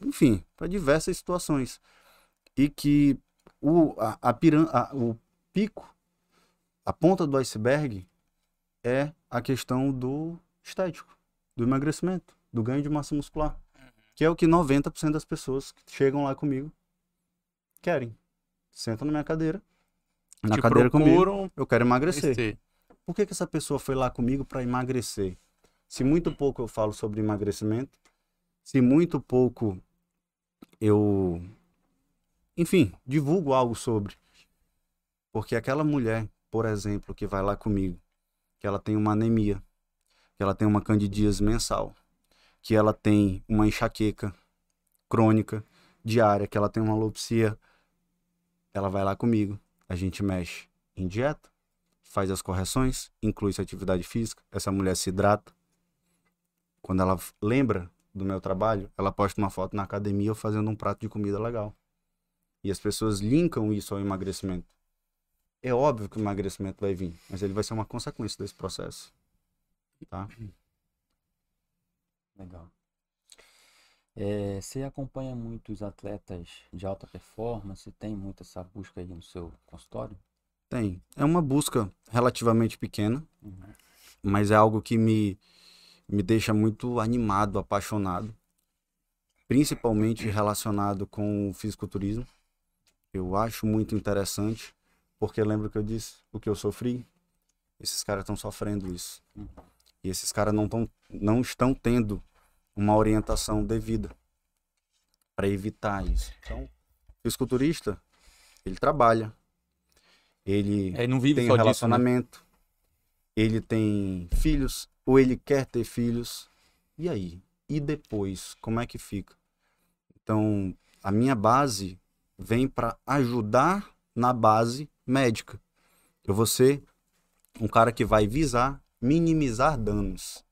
enfim, para diversas situações. E que o, a, a piran a- o pico, a ponta do iceberg, é a questão do estético, do emagrecimento, do ganho de massa muscular, que é o que 90% das pessoas que chegam lá comigo querem. Sentam na minha cadeira, na Te cadeira comigo, procuram eu quero emagrecer. Por que, que essa pessoa foi lá comigo para emagrecer? Se muito pouco eu falo sobre emagrecimento, se muito pouco eu, enfim, divulgo algo sobre. Porque aquela mulher, por exemplo, que vai lá comigo que ela tem uma anemia, que ela tem uma candidíase mensal, que ela tem uma enxaqueca crônica diária, que ela tem uma alopecia, ela vai lá comigo, a gente mexe em dieta, faz as correções, inclui sua atividade física, essa mulher se hidrata. Quando ela lembra do meu trabalho, ela posta uma foto na academia eu fazendo um prato de comida legal. E as pessoas linkam isso ao emagrecimento. É óbvio que o emagrecimento vai vir, mas ele vai ser uma consequência desse processo. Tá? Legal. É, você acompanha muitos atletas de alta performance? Tem muito essa busca aí no seu consultório? Tem. É uma busca relativamente pequena, Uhum. mas é algo que me, me deixa muito animado, apaixonado. Principalmente relacionado com o fisiculturismo. Eu acho muito interessante, porque lembra que eu disse o que eu sofri? Esses caras estão sofrendo isso. Uhum. E esses caras não, tão, não estão tendo uma orientação devida para evitar isso. Então, o fisiculturista, ele trabalha, ele É, não vive tem um disso, né? relacionamento, ele tem filhos, ou ele quer ter filhos. E aí? E depois, como é que fica? Então, a minha base vem para ajudar na base médica. Eu vou ser um cara que vai visar minimizar danos.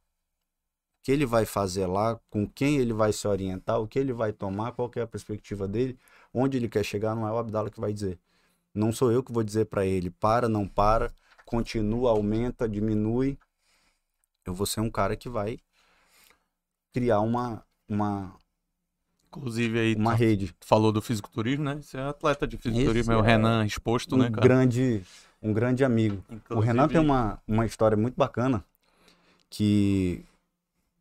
O que ele vai fazer lá, com quem ele vai se orientar, o que ele vai tomar, qual é a perspectiva dele, onde ele quer chegar, não é o Abdala que vai dizer. Não sou eu que vou dizer para ele, para, não para, continua, aumenta, diminui. Eu vou ser um cara que vai criar uma, uma, Inclusive aí, uma tu rede. falou do fisiculturismo, né? Você é atleta de fisiculturismo, Esse é o é Renan exposto, Um né, cara? grande, um grande amigo. O Inclusive, Renan tem uma, uma história muito bacana que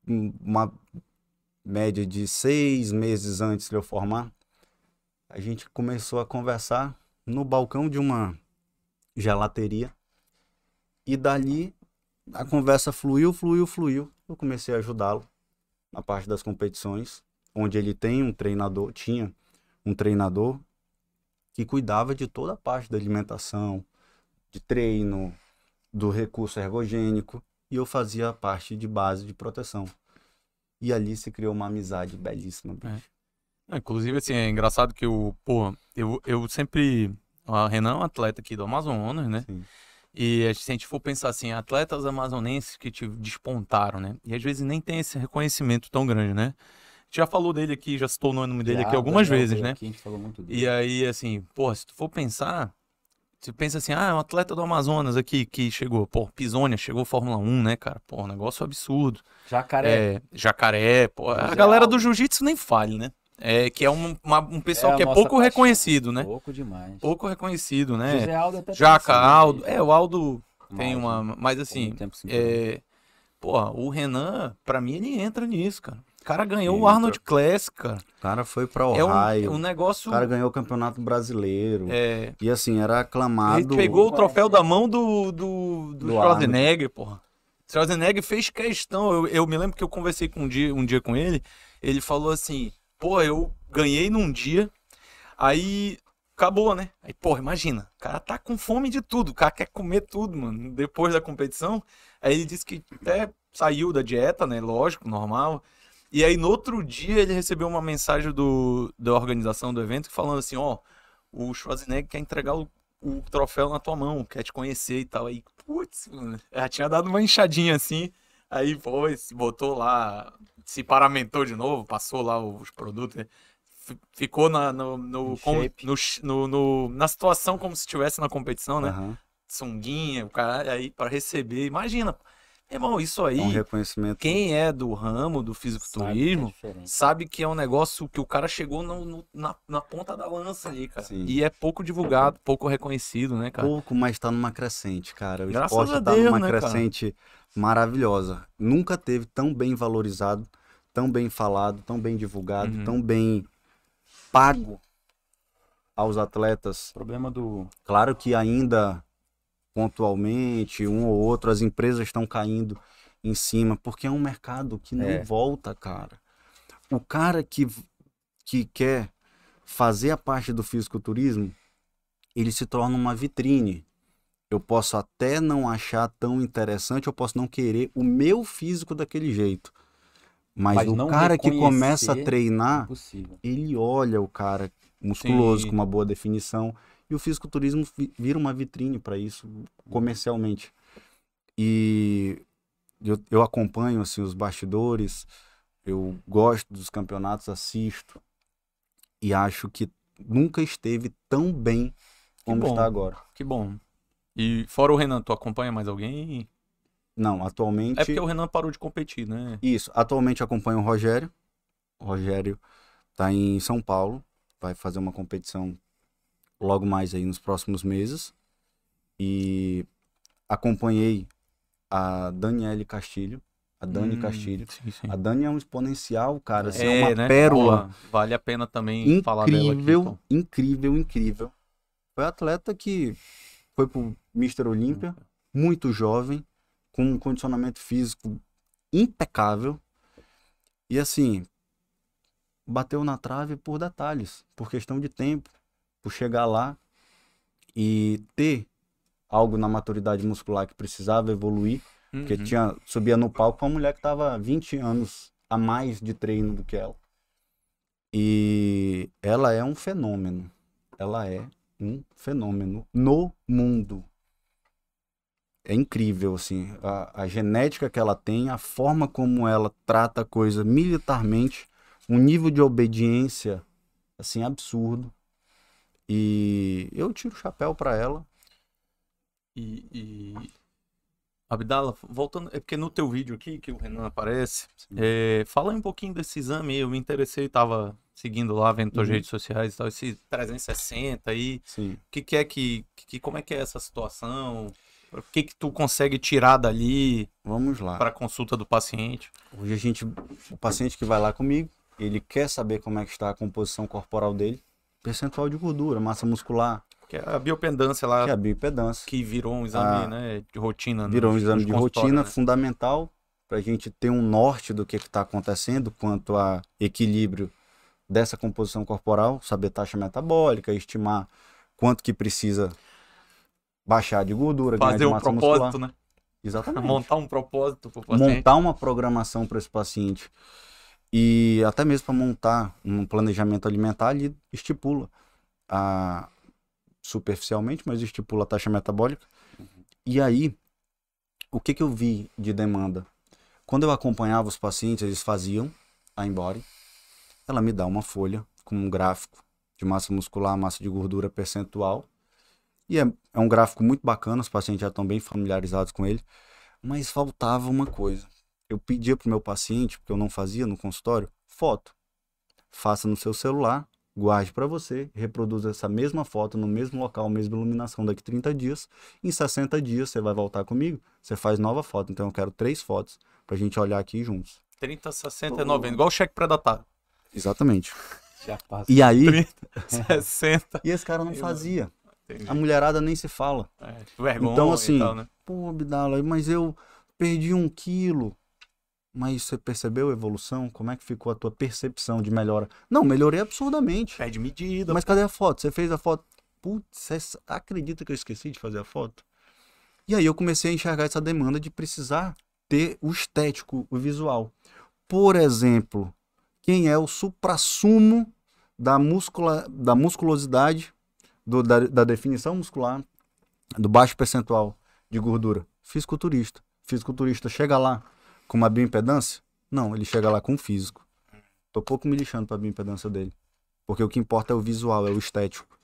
uma média de seis meses antes de eu formar, a gente começou a conversar no balcão de uma gelateria e dali a conversa fluiu, fluiu, fluiu. Eu comecei a ajudá-lo na parte das competições, onde ele tem um treinador, tinha um treinador que cuidava de toda a parte da alimentação, de treino, do recurso ergogênico, e eu fazia a parte de base de proteção. E ali se criou uma amizade belíssima, bicho. Ah, Inclusive, assim, é engraçado que eu, pô, eu, eu sempre. O Renan é um atleta aqui do Amazonas, né? Sim. E se a gente for pensar assim, atletas amazonenses que te despontaram, né? E às vezes nem tem esse reconhecimento tão grande, né? A já falou dele aqui, já citou o nome dele aqui Já, algumas Daniel vezes, né? Aqui, a gente falou muito dele. E aí, assim, pô, se tu for pensar, você pensa assim, ah, é um atleta do Amazonas aqui que chegou, pô, Pisônia chegou Fórmula 1, né, cara? Pô, um negócio absurdo. Jacaré. É, jacaré, pô, a galera do jiu-jitsu nem fale, né? É, que é um, uma- um pessoal a que é pouco paixão. reconhecido, né? Pouco demais. Pouco reconhecido, né? José Aldo até Jaca, Aldo. assim, É, o Aldo tem uma. né? Mas assim, sem é. Pô, o Renan, pra mim, ele entra nisso, cara. O cara ganhou o Entra. Arnold Classic, cara. O cara foi pra um, Ohio, é um negócio. o cara ganhou o Campeonato Brasileiro. É, E assim, era ele aclamado. pegou o troféu da mão do, do, do, Do Schwarzenegger, porra. Schwarzenegger fez questão. Eu, eu me lembro que eu conversei com um dia, um dia com ele. Ele falou assim: pô, eu ganhei num dia, aí acabou, né? Aí, porra, imagina, o cara tá com fome de tudo, o cara quer comer tudo, mano, depois da competição. Aí ele disse que até saiu da dieta, né? Lógico, normal. E aí no outro dia ele recebeu uma mensagem do, da organização do evento falando assim: ó, o Schwarzenegger quer entregar o, o troféu na tua mão, quer te conhecer e tal. Aí, putz, já tinha dado uma enxadinha assim. Aí foi, se botou lá, se paramentou de novo, passou lá os produtos, né? Fi- ficou na, no, no, shape. no no- na situação como se estivesse na competição, né? Aham. Sunguinha, o cara aí para receber. Imagina, irmão, isso aí, É um reconhecimento. quem é do ramo do Sabe que é fisiculturismo sabe que é um negócio que o cara chegou no- no- na, na ponta da lança ali, cara. Sim. E é pouco divulgado, pouco reconhecido, né, cara? Pouco, mas tá numa crescente, cara. O Graças esporte a tá Deus, numa né, cara? crescente maravilhosa. Nunca teve tão bem valorizado, tão bem falado, tão bem divulgado, Uhum. tão bem pago aos atletas. O problema do. Claro que ainda pontualmente, um ou outro, as empresas estão caindo em cima, porque é um mercado que não É. volta, cara. O cara que, que quer fazer a parte do fisiculturismo, ele se torna uma vitrine. eu posso até não achar tão interessante, eu posso não querer o meu físico daquele jeito. Mas, Mas o cara que começa a treinar, Impossível. ele olha o cara musculoso, Sim. com uma boa definição. E o fisiculturismo vi- vira uma vitrine para isso comercialmente. E eu, eu acompanho assim, os bastidores, eu gosto dos campeonatos, assisto. E acho que nunca esteve tão bem como bom. está agora. Que bom. E fora o Renan, tu acompanha mais alguém? Não, atualmente. É porque o Renan parou de competir, né? Isso, atualmente acompanho o Rogério. O Rogério tá em São Paulo, vai fazer uma competição logo mais aí nos próximos meses. E acompanhei a Daniele Castilho, a Dani Hum, Castilho. Sim, sim. A Dani é um exponencial, cara, assim, é, uma né? pérola vale a pena também falar dela aqui. incrível, então. incrível, incrível. Foi atleta que foi pro Mr. Olímpia, muito jovem, com um condicionamento físico impecável. E assim, bateu na trave por detalhes, por questão de tempo, por chegar lá e ter algo na maturidade muscular que precisava evoluir, porque Uhum. tinha subia no palco com uma mulher que estava 20 anos a mais de treino do que ela. E ela é um fenômeno. Ela é um fenômeno no mundo. É incrível, assim, a, a genética que ela tem, a forma como ela trata a coisa militarmente, um nível de obediência, assim, absurdo. E eu tiro o chapéu pra ela. E, e... Abdala, voltando, é porque no teu vídeo aqui, que o Renan aparece, é, fala aí um pouquinho desse exame, eu me interessei, tava seguindo lá, vendo tuas Uhum. redes sociais e tal, esse 360 aí, Sim. o que que é que, que, como é que é essa situação? O que que tu consegue tirar dali Vamos lá. para consulta do paciente? Hoje a gente, o paciente que vai lá comigo, ele quer saber como é que está a composição corporal dele, percentual de gordura, massa muscular, Que é a biopendância lá, que é a bioimpedância. que virou um exame, Ah, né, de rotina. Virou um exame de rotina né? fundamental para a gente ter um norte do que está acontecendo quanto a equilíbrio dessa composição corporal, saber taxa metabólica, estimar quanto que precisa baixar de gordura, ganhar Fazer de um massa propósito, muscular. né? Exatamente. Montar um propósito pro paciente. montar uma programação para esse paciente e até mesmo para montar um planejamento alimentar, ele estipula a superficialmente, mas estipula a taxa metabólica. E aí, o que que eu vi de demanda? Quando eu acompanhava os pacientes, eles faziam a embora, ela me dá uma folha com um gráfico de massa muscular, massa de gordura percentual. E é, é um gráfico muito bacana, os pacientes já estão bem familiarizados com ele. Mas faltava uma coisa. Eu pedia pro meu paciente, porque eu não fazia no consultório, foto. Faça no seu celular, guarde para você, reproduza essa mesma foto no mesmo local, mesma iluminação daqui 30 dias. Em 60 dias você vai voltar comigo, você faz nova foto. Então eu quero três fotos pra gente olhar aqui juntos. 30, 60 e 90, igual o cheque pré-datado. Exatamente. Já passa. E aí, 30, 60. e esse cara não fazia. Entendi. A mulherada nem se fala. É, vergonha Então, e assim, tal, né? Pô, Abdala, mas eu perdi um quilo. Mas você percebeu a evolução? Como é que ficou a tua percepção de melhora? Não, melhorei absurdamente. Pede medida. Mas cadê a foto? Você fez a foto? Putz, você acredita que eu esqueci de fazer a foto? E aí eu comecei a enxergar essa demanda de precisar ter o estético, o visual. Por exemplo, quem é o suprassumo da, muscula, da musculosidade, do- da, da definição muscular, do baixo percentual de gordura? Fisiculturista. Fisiculturista chega lá com uma bioimpedância? Não, ele chega lá com um físico. Tô pouco me lixando pra bioimpedância dele. Porque o que importa é o visual, é o estético,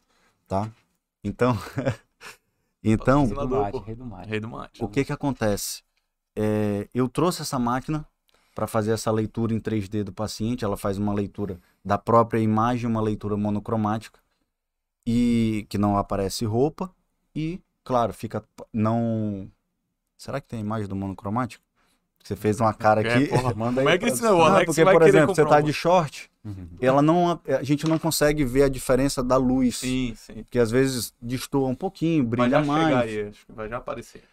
tá? Então, então, Rei do mate, rei do mate. Rei do mate. o que que acontece? É, eu trouxe essa máquina para fazer essa leitura em 3D do paciente. Ela faz uma leitura da própria imagem, uma leitura monocromática e que não aparece roupa e, claro, fica não. Será que tem a imagem do monocromático? Você fez uma cara É, aqui. porra, Manda Como aí é que pra- esse o Não, Alex porque, vai por exemplo, você tá de short, Uhum. ela não, a gente não consegue ver a diferença da luz, Sim, sim. que às vezes destoa um pouquinho, Vai brilha já mais. chegar aí, acho que vai já aparecer.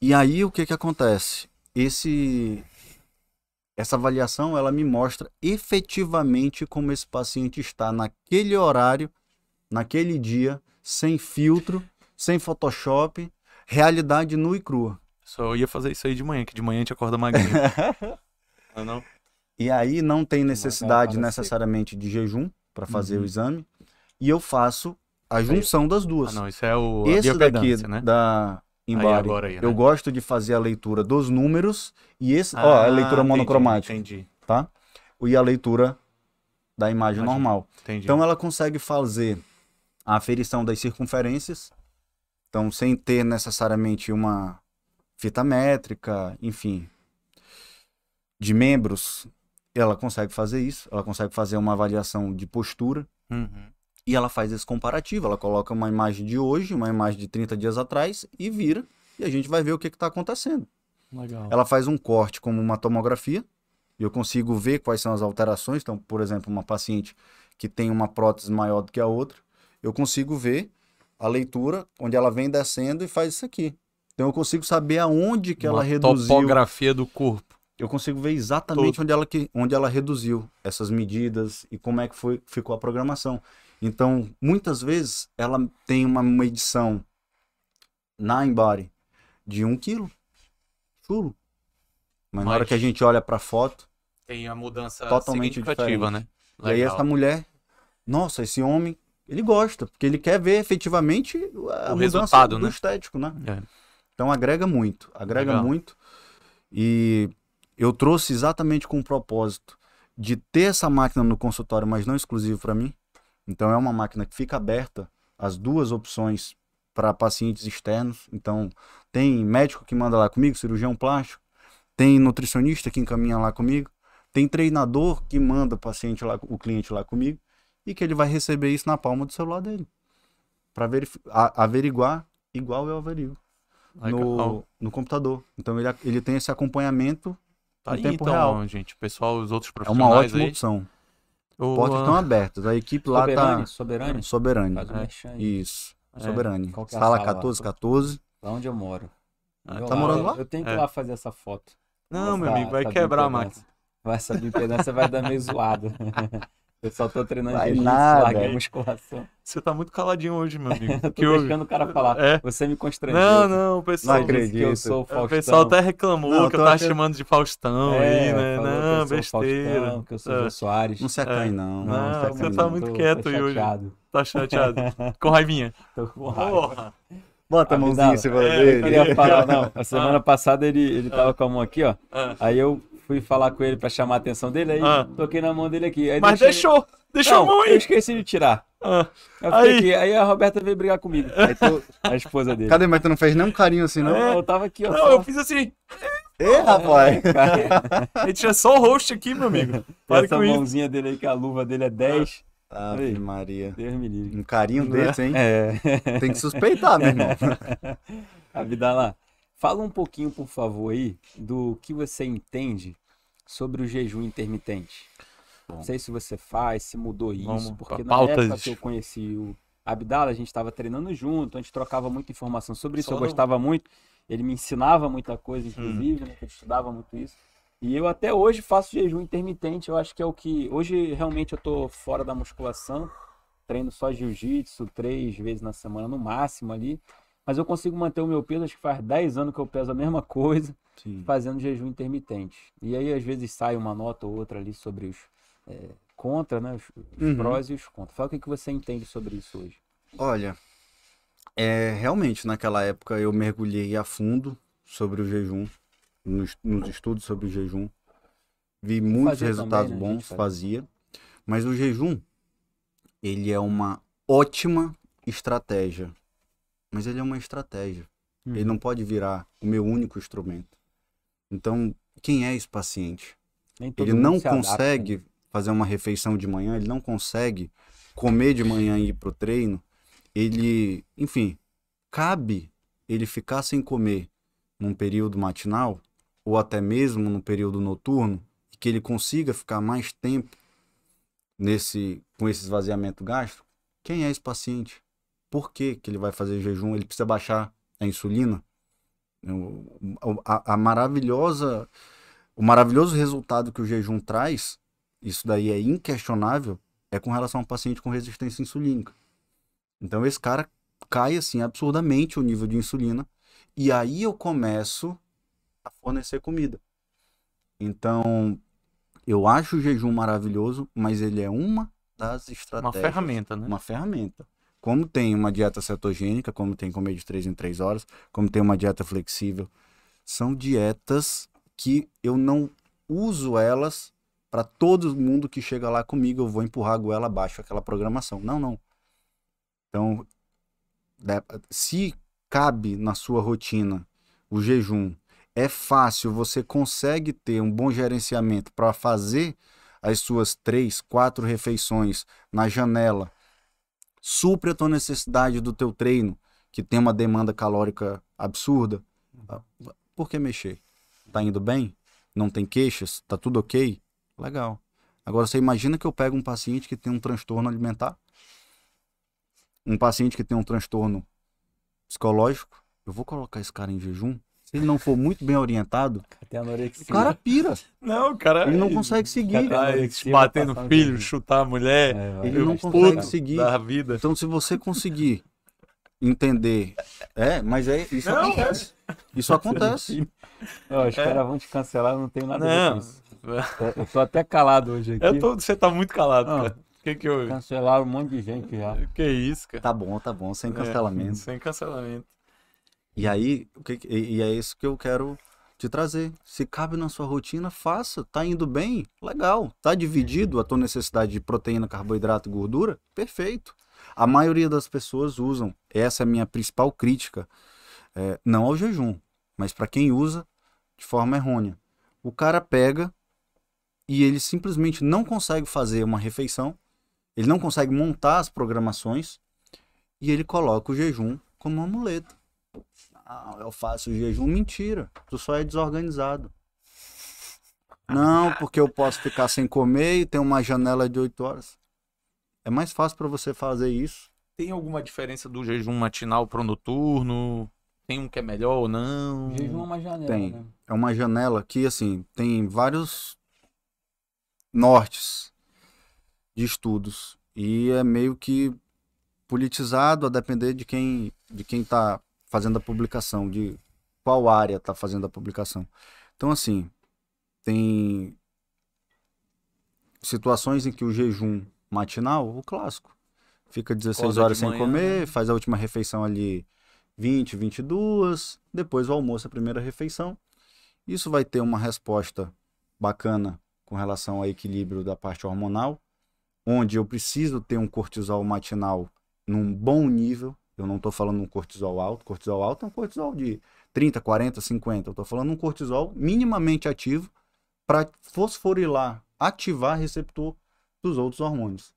E aí o que que acontece? Esse essa avaliação ela me mostra efetivamente como esse paciente está naquele horário, naquele dia, sem filtro, sem Photoshop, realidade nua e crua. Só ia fazer isso aí de manhã, que de manhã a gente acorda magrinho. ah, não? E aí não tem necessidade cara necessariamente de jejum para fazer Uhum. o exame. E eu faço a junção das duas. Ah, não, isso é o a Esse daqui né? da Aí aí, né? eu gosto de fazer a leitura dos números e esse, ó, a Ah, leitura entendi, monocromática, Entendi, tá? E a leitura da imagem Imagem. normal. entendi. Então ela consegue fazer a aferição das circunferências, então sem ter necessariamente uma fita métrica, enfim, de membros, ela consegue fazer isso, ela consegue fazer uma avaliação de postura Uhum. e ela faz esse comparativo, ela coloca uma imagem de hoje, uma imagem de 30 dias atrás e vira e a gente vai ver o que está acontecendo. Legal. Ela faz um corte como uma tomografia, e eu consigo ver quais são as alterações. Então, por exemplo, uma paciente que tem uma prótese maior do que a outra, eu consigo ver a leitura onde ela vem descendo e faz isso aqui. Então eu consigo saber aonde que ela Uma reduziu. topografia do corpo. Eu consigo ver exatamente onde ela, que, onde ela reduziu essas medidas e como é que foi, ficou a programação. Então, muitas vezes, ela tem uma medição na Embody de 1 quilo. Chulo. Mas na hora Mas- que a gente olha para a foto, Tem a mudança Totalmente significativa, diferente. né? e aí Legal. essa mulher, nossa, esse homem, ele gosta, porque ele quer ver efetivamente a O mudança resultado, do né? estético, né? É. Então agrega muito, agrega Legal. muito. E eu trouxe exatamente com o propósito de ter essa máquina no consultório, mas não exclusivo para mim. Então é uma máquina que fica aberta as duas opções para pacientes externos. Então tem médico que manda lá comigo, cirurgião plástico, tem nutricionista que encaminha lá comigo, tem treinador que manda o paciente lá, o cliente lá comigo e que ele vai receber isso na palma do celular dele para averiguar igual eu averiguo Legal. No, no computador. Então ele, ele tem esse acompanhamento, Tá em aí, tempo então, real. gente. Pessoal, os outros é uma profissionais ótima aí. opção. O- Portas estão abertas, a equipe lá Soberane, tá. Faz o É. Isso, É. que é Sala sala lá? 1414. Lá onde eu moro. Ah, Eu tá morando lá? Eu tenho que ir É. lá fazer essa foto. Não, meu amigo, vai quebrar máquina. Vai, essa bioimpedância vai dar meio zoado. Eu só tô treinando Vai jiu-jitsu, larguei a musculação. Você tá muito caladinho hoje, meu amigo. Eu que tô houve? deixando o cara falar. É. Você me constrangeu. Não, não, o pessoal. Não acredito. Disse que eu sou o O Faustão. pessoal até reclamou Não, que eu tava achando- chamando de Faustão É, aí, né? que eu Não, o besteira. Faustão, que eu sou o É. Soares. Não se acai, É. não. Não, se acai, você tá não. muito Tô- quieto tô aí hoje. Tá chateado. Com raivinha. Tô com raiva. Porra. Bota a mãozinha em cima é, Eu queria dele. falar, não. A semana passada ele, ele tava com a mão aqui, ó. Ah. Aí eu fui falar com ele pra chamar a atenção dele, aí Ah. toquei na mão dele aqui. Aí Mas deixei- deixou. Deixou Não, a mão eu aí. esqueci de tirar. Ah. Eu Aí. fiquei aqui, aí a Roberta veio brigar comigo. Aí tu- A esposa dele. Cadê? Mas tu não fez nem um carinho assim, não? Não, eu tava aqui, ó. Não, só- eu fiz assim. Ê, rapaz! Cara, A gente tinha só o host aqui, meu amigo. Para essa isso. mãozinha dele aí, que a luva dele é 10. Ave Ei. Maria. Deus me livre. Um carinho desse, hein? É. Tem que suspeitar, meu irmão. Abdalá, fala um pouquinho, por favor, aí, do que você entende sobre o jejum intermitente. Não sei se você faz, se mudou isso, Vamos porque pra na época que eu conheci o Abdala, a gente estava treinando junto, a gente trocava muita informação sobre isso, eu gostava muito, ele me ensinava muita coisa, inclusive, né, que eu estudava muito isso. E eu até hoje faço jejum intermitente, eu acho que é o que. Hoje realmente eu tô fora da musculação, treino só jiu-jitsu três vezes na semana no máximo ali. Mas eu consigo manter o meu peso, acho que faz 10 anos que eu peso a mesma coisa, Sim. fazendo jejum intermitente. E aí, às vezes, sai uma nota ou outra ali sobre os é, contra, né? Os, os Uhum. prós e os contras. Fala o que, que você entende sobre isso hoje. Olha, é, realmente naquela época eu mergulhei a fundo sobre o jejum, nos, nos estudos sobre o jejum. Vi muitos fazia resultados também, né? Bons, fazia. Mas o jejum, ele é uma ótima estratégia. Mas ele é uma estratégia. Ele não pode virar o meu único instrumento. Então, quem é esse paciente? Ele não adapta, consegue né? fazer uma refeição de manhã, ele não consegue comer de manhã e ir pro treino. Ele, enfim, cabe ele ficar sem comer num período matinal ou até mesmo no período noturno, e que ele consiga ficar mais tempo nesse com esse esvaziamento gástrico. Quem é esse paciente? Por que, que ele vai fazer jejum? Ele precisa baixar a insulina? O- A, a maravilhosa o maravilhoso resultado que o jejum traz, isso daí é inquestionável, é com relação ao paciente com resistência insulínica. Então esse cara cai assim absurdamente o nível de insulina E aí eu começo a fornecer comida. Então, eu acho o jejum maravilhoso, mas ele é uma das Uma estratégias. ferramenta, né? Uma ferramenta. Como tem uma dieta cetogênica, como tem comer de 3 em 3 horas, como tem uma dieta flexível, são dietas que eu não uso elas para todo mundo que chega lá comigo, eu vou empurrar a goela abaixo aquela programação. Não, não. Então, de- se cabe na sua rotina o jejum, é fácil, você consegue ter um bom gerenciamento para fazer as suas três, quatro refeições na janela, supre a tua necessidade do teu treino, que tem uma demanda calórica absurda. Ah, Por que mexer? Tá indo bem? Não tem queixas? Tá tudo ok? Legal. Agora você imagina que eu pego um paciente que tem um transtorno alimentar, um paciente que tem um transtorno psicológico, eu vou colocar esse cara em jejum? Se ele não for muito bem orientado, o cara pira. Não, o cara. Ele não consegue seguir. Cara, anorexia bater no um filho, chutar a mulher. É. Ele não consegue seguir. Da vida. Então, se você conseguir entender. É, mas é, isso Não. acontece. Isso acontece. Ó, os É. caras vão te cancelar, não tenho nada a ver com Não. isso. Eu tô até calado hoje aqui. Eu tô, você tá muito calado, Ah. cara. O que que eu. Cancelaram um monte de gente já. Que isso, cara? Tá bom, tá bom, sem É, cancelamento. sem cancelamento. E aí, e, é isso que eu quero te trazer. Se cabe na sua rotina, faça. Tá indo bem? Legal. Tá dividido a tua necessidade de proteína, carboidrato e gordura? Perfeito. A maioria das pessoas usam. Essa é a minha principal crítica. É, não ao jejum, mas para quem usa de forma errônea. O cara pega e ele simplesmente não consegue fazer uma refeição, ele não consegue montar as programações e ele coloca o jejum como um amuleto. Ah, eu faço jejum. Mentira. Tu só é desorganizado. Não, porque eu posso ficar sem comer e tem uma janela de 8 horas. É mais fácil para você fazer isso. Tem alguma diferença do jejum matinal pro noturno? Tem um que é melhor ou não? Jejum é uma janela, Tem. né? É uma janela que, assim, tem vários nortes de estudos. E é meio que politizado a depender de quem de quem está fazendo a publicação, de qual área está fazendo a publicação. Então, assim, tem situações em que o jejum matinal, o clássico, fica 16 Acorda horas sem manhã, comer, né? faz a última refeição ali 20, 22, depois o almoço, a primeira refeição. Isso vai ter uma resposta bacana com relação ao equilíbrio da parte hormonal, onde eu preciso ter um cortisol matinal num bom nível. Eu não estou falando um cortisol alto. Cortisol alto é um cortisol de 30, 40, 50. Eu estou falando um cortisol minimamente ativo para fosforilar, ativar receptor dos outros hormônios.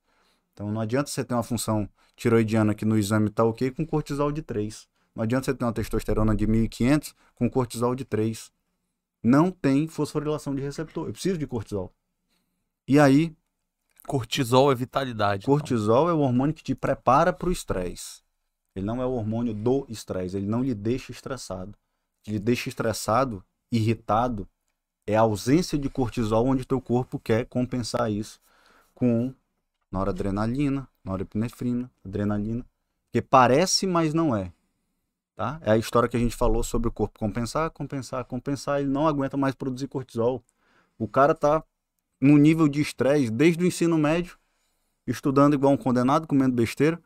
Então não adianta você ter uma função tiroidiana que no exame está ok com cortisol de 3. Não adianta você ter uma testosterona de 1500 com cortisol de 3. Não tem fosforilação de receptor. Eu preciso de cortisol. E aí, Cortisol é vitalidade. então. cortisol é o hormônio que te prepara para o estresse. Ele não é o hormônio do estresse. Ele não lhe deixa estressado. O que lhe deixa estressado, irritado, é a ausência de cortisol, onde teu corpo quer compensar isso com noradrenalina, norepinefrina, adrenalina. Que parece, mas não é. Tá? É a história que a gente falou sobre o corpo compensar, compensar, compensar. Ele não aguenta mais produzir cortisol. O cara tá num nível de estresse desde o ensino médio, estudando igual um condenado, comendo besteira,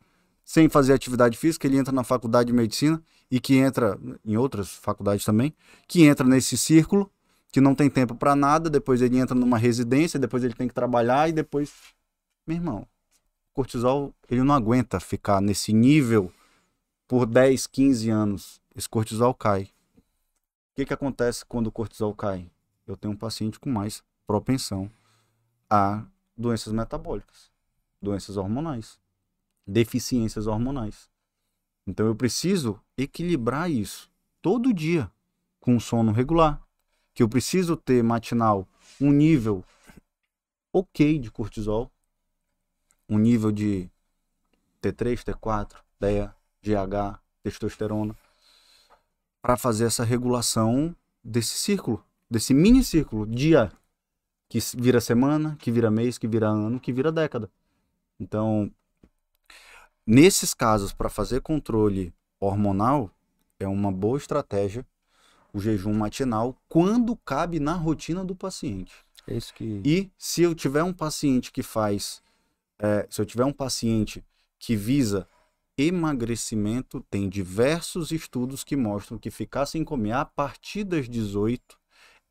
sem fazer atividade física. Ele entra na faculdade de medicina e que entra em outras faculdades também, que entra nesse círculo, que não tem tempo para nada. Depois ele entra numa residência, depois ele tem que trabalhar e depois. Meu irmão, cortisol, ele não aguenta ficar nesse nível por 10, 15 anos. Esse cortisol cai. O que, que acontece quando o cortisol cai? Eu tenho um paciente com mais propensão a doenças metabólicas, doenças hormonais, deficiências hormonais. Então eu preciso equilibrar isso todo dia com sono regular, que eu preciso ter matinal um nível ok de cortisol, um nível de T3, T4, DEA, GH, testosterona, para fazer essa regulação desse círculo, desse mini círculo, dia que vira semana, que vira mês, que vira ano, que vira década. Então, nesses casos, para fazer controle hormonal, é uma boa estratégia o jejum matinal quando cabe na rotina do paciente. É isso que. E se eu tiver um paciente que faz, é, se eu tiver um paciente que visa emagrecimento, tem diversos estudos que mostram que ficar sem comer a partir das 18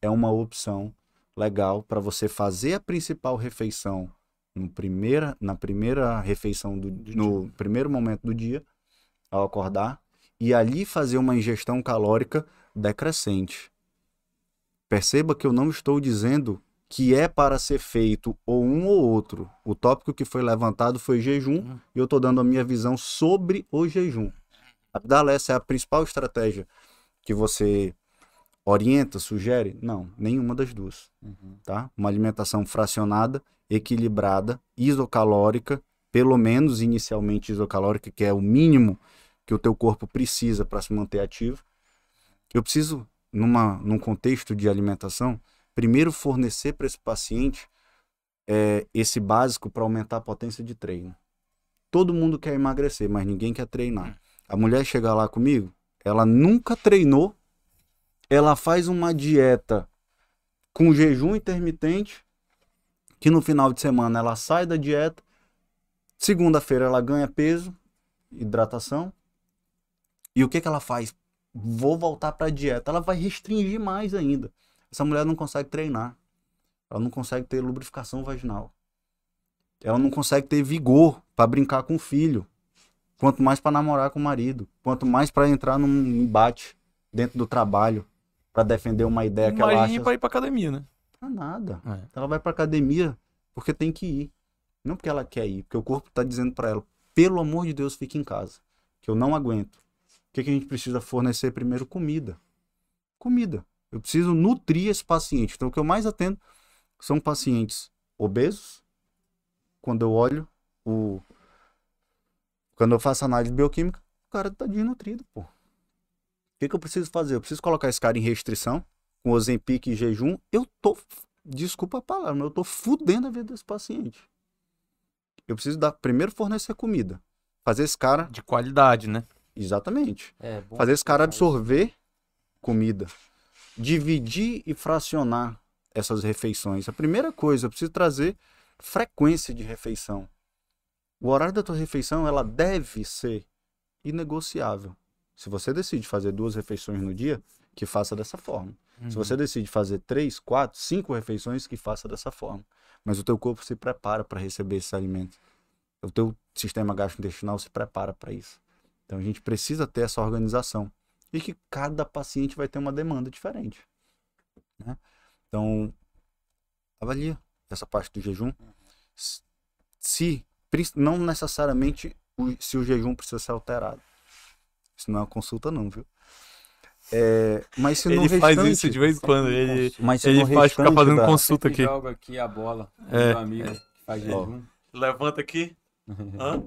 é uma opção legal para você fazer a principal refeição no primeira, na primeira refeição do, no primeiro momento do dia, ao acordar, e ali fazer uma ingestão calórica decrescente. Perceba que eu não estou dizendo que é para ser feito ou um ou outro. O tópico que foi levantado foi jejum Uhum. e eu estou dando a minha visão sobre o jejum. Abdala, essa é a principal estratégia que você orienta, sugere? Não, nenhuma das duas. Uhum. Tá? Uma alimentação fracionada, equilibrada, isocalórica, pelo menos inicialmente isocalórica, que é o mínimo que o teu corpo precisa para se manter ativo. Eu preciso, numa, num contexto de alimentação, primeiro fornecer para esse paciente é, esse básico para aumentar a potência de treino. Todo mundo quer emagrecer, mas ninguém quer treinar. A mulher chega lá comigo, ela nunca treinou, ela faz uma dieta com jejum intermitente, que no final de semana ela sai da dieta, segunda-feira ela ganha peso, hidratação, e o que, que ela faz? Vou voltar para a dieta. Ela vai restringir mais ainda. Essa mulher não consegue treinar. Ela não consegue ter lubrificação vaginal. Ela não consegue ter vigor para brincar com o filho. Quanto mais para namorar com o marido. Quanto mais para entrar num embate dentro do trabalho. para defender uma ideia que ela Imagine acha. pra ir pra academia, né? Pra nada. É. Ela vai pra academia porque tem que ir. Não porque ela quer ir, porque o corpo tá dizendo pra ela, pelo amor de Deus, fique em casa, que eu não aguento. O que, que a gente precisa fornecer primeiro? Comida. Comida. Eu preciso nutrir esse paciente. Então, o que eu mais atendo são pacientes obesos. Quando eu olho o. Quando eu faço análise bioquímica, o cara tá desnutrido, pô. O que, que eu preciso fazer? Eu preciso colocar esse cara em restrição, com Ozempic e jejum. Eu tô. Desculpa a palavra, mas eu tô fudendo a vida desse paciente. Eu preciso dar, primeiro fornecer comida. Fazer esse cara. De qualidade, né? Exatamente. É, bom Fazer esse cara absorver comida. Dividir e fracionar essas refeições. A primeira coisa, eu preciso trazer frequência de refeição. O horário da tua refeição, ela deve ser inegociável. Se você decide fazer duas refeições no dia, que faça dessa forma. Uhum. Se você decide fazer três, quatro, cinco refeições, que faça dessa forma. Mas o teu corpo se prepara para receber esses alimentos. O teu sistema gastrointestinal se prepara para isso. Então a gente precisa ter essa organização. E que cada paciente vai ter uma demanda diferente. né? Então, avalia essa parte do jejum. S- Se, não necessariamente se o jejum precisa ser alterado. Isso não é uma consulta não, viu? É, mas se no Ele faz restante- isso de vez em quando. Ele, mas ele faz ficar restante fazendo da- consulta aqui. joga aqui a bola. É, Meu amigo que faz jejum. Levanta aqui. Hã?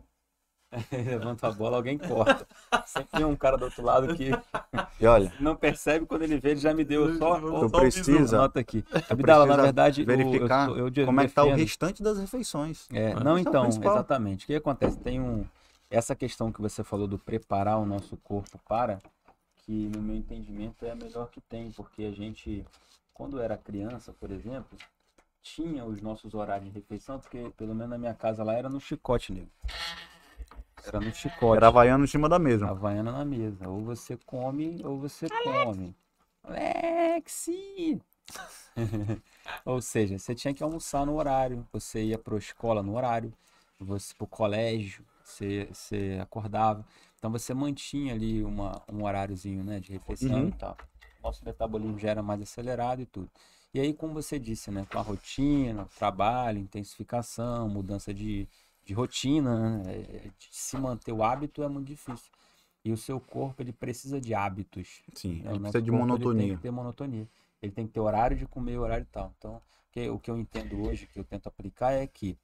Levanta a bola, alguém corta. Sempre tem um cara do outro lado que E olha, não percebe quando ele vê, ele já me deu só. Tu precisa Anota aqui. Abdala, na precisa verdade, o- verificar eu, eu, eu como é que tá o restante das refeições. É, Ah, não, é o então, exatamente. O que acontece? Tem um. Essa questão que você falou do preparar o nosso corpo para, que no meu entendimento é a melhor que tem, porque a gente, quando era criança, por exemplo, tinha os nossos horários de refeição, porque pelo menos na minha casa lá era no chicote, nego. Era no chicote. Era havaiano em cima da mesa. Havaiana na mesa. Ou você come, ou você come. Alexi! ou seja, você tinha que almoçar no horário. Você ia para a escola no horário. Você para o colégio, você, você acordava. Então você mantinha ali uma, um horáriozinho né, de refeição Uhum. e tal. Nosso metabolismo já era mais acelerado e tudo. E aí, como você disse, né, com a rotina, trabalho, intensificação, mudança de, de rotina, né, é, de se manter o hábito é muito difícil. E o seu corpo, ele precisa de hábitos. Sim, né? ele precisa de corpo, Ele tem monotonia. que ter monotonia. Ele tem que ter horário de comer, horário e tal. Então, que- o que eu entendo hoje, que eu tento aplicar é que,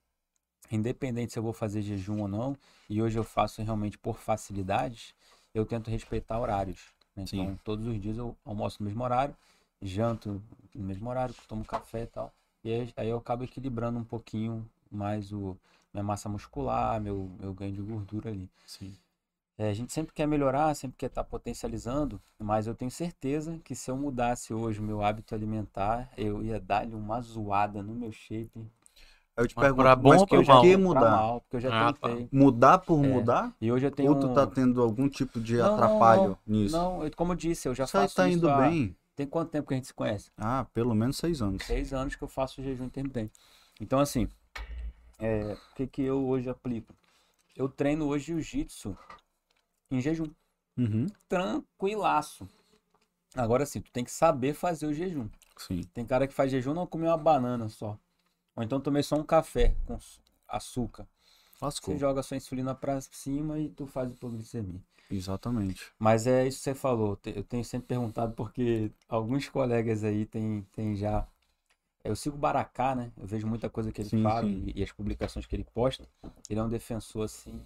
independente se eu vou fazer jejum ou não, e hoje eu faço realmente por facilidades, eu tento respeitar horários. né? Sim. Então, todos os dias eu almoço no mesmo horário, janto no mesmo horário, tomo café e tal. E aí, aí eu acabo equilibrando um pouquinho mais o minha massa muscular, meu, meu ganho de gordura ali. Sim. É, a gente sempre quer melhorar, sempre quer estar potencializando, mas eu tenho certeza que se eu mudasse hoje o meu hábito alimentar, eu ia dar-lhe uma zoada no meu shape. Eu te Mas pergunto, pra bom mas ou por mal? que mudar? mal, porque eu já Ah, tá. tentei. Mudar por É. mudar? E hoje eu tenho Ou tu tá tendo algum tipo de Não, não, atrapalho nisso? Não, eu- como eu disse, eu já Isso aí faço tá isso indo há- bem. Tem quanto tempo que a gente se conhece? Ah, pelo menos seis anos. Seis anos que eu faço jejum intermitente. Então, assim, é, o que, que eu hoje aplico? Eu treino hoje jiu-jitsu em jejum. Uhum, Tranquilaço. Agora sim, tu tem que saber fazer o jejum. sim. Tem cara que faz jejum não comeu uma banana só. Ou então tomei só um café com açúcar. Lascou. Você joga sua insulina pra cima e tu faz hipoglicemia. Exatamente. Mas é isso que você falou. Eu tenho sempre perguntado porque alguns colegas aí têm tem já. Eu sigo o Baracá, né? Eu vejo muita coisa que ele Sim, fala sim. E, e as publicações que ele posta. Ele é um defensor, assim,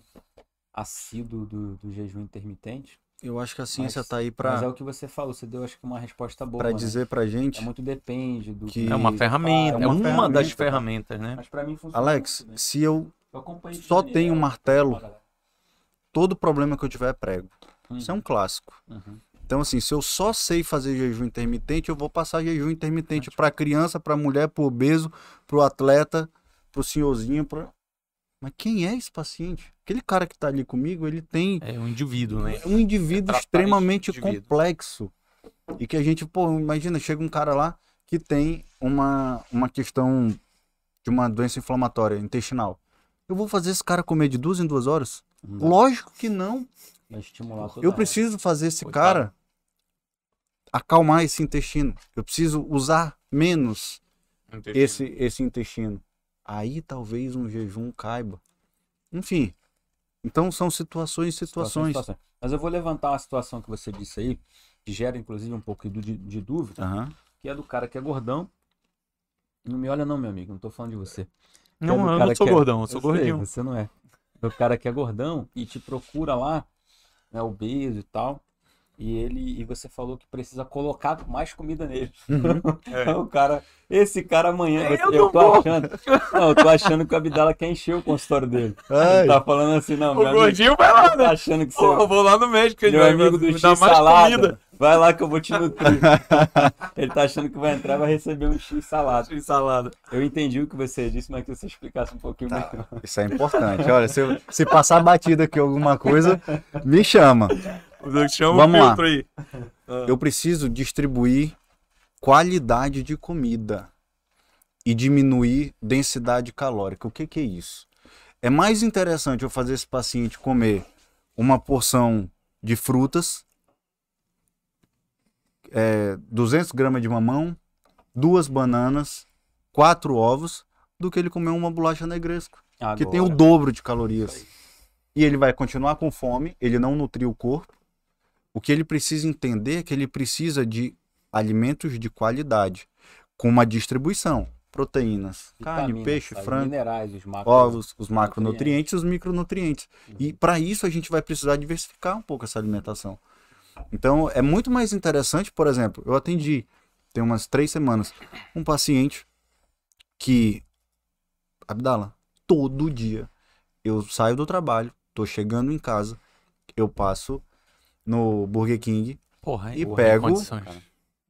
assíduo do, do jejum intermitente. Eu acho que a ciência Mas- tá aí Mas é o que você falou. Você deu, acho que, uma resposta boa. pra né? dizer pra gente. É muito depende do que- É uma ferramenta, É é uma uma, ferramenta, das ferramentas, né? Mas pra mim funciona. Alex, muito bem. se eu Eu só tenho um Daniel, martelo, todo problema que eu tiver é prego. Isso é Uhum, um clássico. uhum. Então, assim, se eu só sei fazer jejum intermitente, eu vou passar jejum intermitente pra criança, pra mulher, pro obeso, pro atleta, pro senhorzinho, pra... Mas quem é esse paciente? Aquele cara que tá ali comigo, ele tem É um indivíduo, né? um indivíduo tratar extremamente indivíduo. complexo. E que a gente, pô, imagina, chega um cara lá que tem uma, uma questão de uma doença inflamatória intestinal. Eu vou fazer esse cara comer de duas em duas horas? Não. Lógico que não. Eu preciso fazer esse Coitado. cara acalmar esse intestino. Eu preciso usar menos esse, esse intestino. Aí talvez um jejum caiba. Enfim. Então são situações e situações. Mas eu vou levantar uma situação que você disse aí, que gera inclusive um pouco de, de dúvida, Aham. que é do cara que é gordão. Não me olha não, meu amigo, não tô falando de você. É Não, do eu não sou é- gordão, eu sou Eu sei, gordinho. você não é. Do cara que é gordão e te procura lá, né, obeso e tal. E ele e você falou que precisa colocar mais comida nele. É. o cara, esse cara amanhã, Eu eu, não tô vou. achando, não, eu tô achando que o Abdala quer encher o consultório dele. Ai, Ele tá falando assim, não, meu O amigo, gordinho vai lá, tá né? achando que você Pô, eu vou lá no médico, ele meu vai amigo do me X dar mais salada, comida. vai lá que eu vou te nutrir. Ele tá achando que vai entrar e vai receber um X salada. De salada. Eu entendi o que você disse, mas que você explicasse um pouquinho Tá. melhor. Isso é importante. Olha, se, eu- se passar batida aqui alguma coisa, me chama. Chama Vamos o lá. aí. Eu preciso distribuir qualidade de comida e diminuir densidade calórica. O que, que é isso? É mais interessante eu fazer esse paciente comer uma porção de frutas, é, 200 gramas de mamão, duas bananas, quatro ovos, do que ele comer uma bolacha negresco, que tem o Agora, dobro de calorias. E ele vai continuar com fome, ele não nutriu o corpo. O que ele precisa entender é que ele precisa de alimentos de qualidade, com uma distribuição. Proteínas, carne, vitaminas, peixe, as frango, minerais, os macro, ovos, os macronutrientes e os micronutrientes. E para isso a gente vai precisar diversificar um pouco essa alimentação. Então é muito mais interessante, por exemplo, eu atendi tem umas três semanas um paciente que Abdala, todo dia eu saio do trabalho, tô chegando em casa, eu passo no Burger King, Porra, E pego-.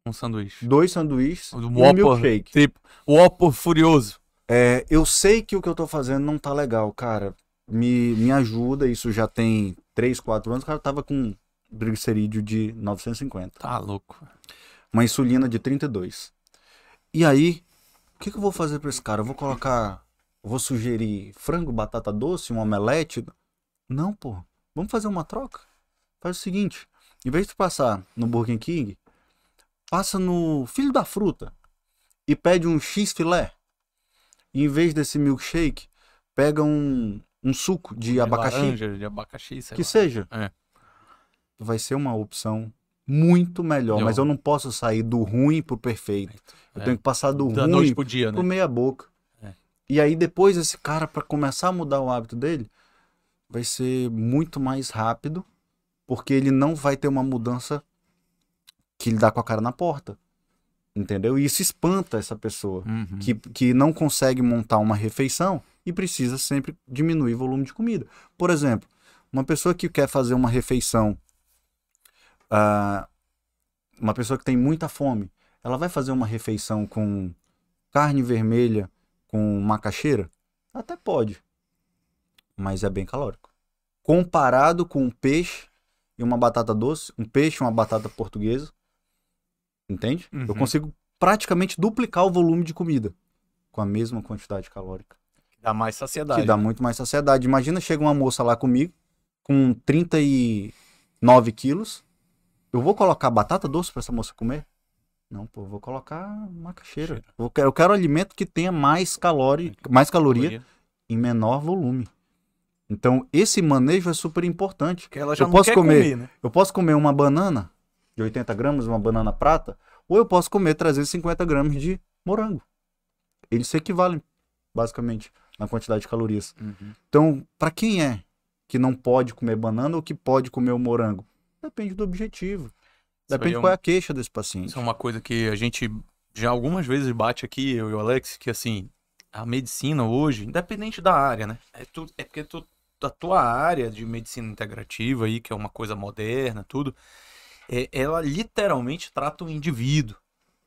Um sanduíche. dois sanduíches Um Whopper, milkshake. Tipo, o Oppo furioso. É, eu sei que o que eu tô fazendo não tá legal, cara. Me, me ajuda, isso já tem 3, 4 anos, o cara tava com triglicerídeo de 950. Tá louco. Uma insulina de 32. E aí, o que, que eu vou fazer pra esse cara? Eu vou colocar. eu Vou sugerir frango, batata doce, um omelete? Não, pô. Vamos fazer uma troca? Faz o seguinte: em vez de passar no Burger King, passa no Filho da Fruta e pede um X filé. E em vez desse milkshake, pega um, um suco de, abacaxi. laranja, de abacaxi, sei que lá. seja. É. Vai ser uma opção muito melhor. Melhor. Mas eu não posso sair do ruim pro perfeito. Eu É. tenho que passar do Da ruim pro dia, pro né? meia boca. É. E aí depois esse cara, para começar a mudar o hábito dele, vai ser muito mais rápido, porque ele não vai ter uma mudança que ele dá com a cara na porta. Entendeu? E isso espanta essa pessoa Uhum. que, que não consegue montar uma refeição e precisa sempre diminuir o volume de comida. Por exemplo, Uma pessoa que quer fazer uma refeição, ah, uma pessoa que tem muita fome, ela vai fazer uma refeição com carne vermelha com macaxeira? Até pode, mas é bem calórico. Comparado com peixe e uma batata doce, um peixe e uma batata portuguesa, entende? Eu Uhum. consigo praticamente duplicar o volume de comida com a mesma quantidade calórica Dá mais saciedade. que dá muito mais saciedade. Imagina, chega uma moça lá comigo, com 39 quilos, eu vou colocar batata doce para essa moça comer? Não, pô, eu vou colocar macaxeira. Eu quero, eu quero alimento que tenha mais, calori, mais caloria em menor volume. Então, esse manejo é super importante. Porque ela já Eu não posso quer comer. comer, né? Eu posso comer uma banana de 80 gramas, uma banana prata, ou eu posso comer 350 gramas de morango. Eles se equivalem, basicamente, na quantidade de calorias. Uhum. Então, para quem é que não pode comer banana ou que pode comer o morango? Depende do objetivo. Depende é qual é a queixa desse paciente. Isso é uma coisa que a gente já algumas vezes bate aqui, eu e o Alex, que assim, a medicina hoje, independente da área, né? É, tu, é porque tu, a tua área de medicina integrativa aí, que é uma coisa moderna, tudo, é, ela literalmente trata o indivíduo,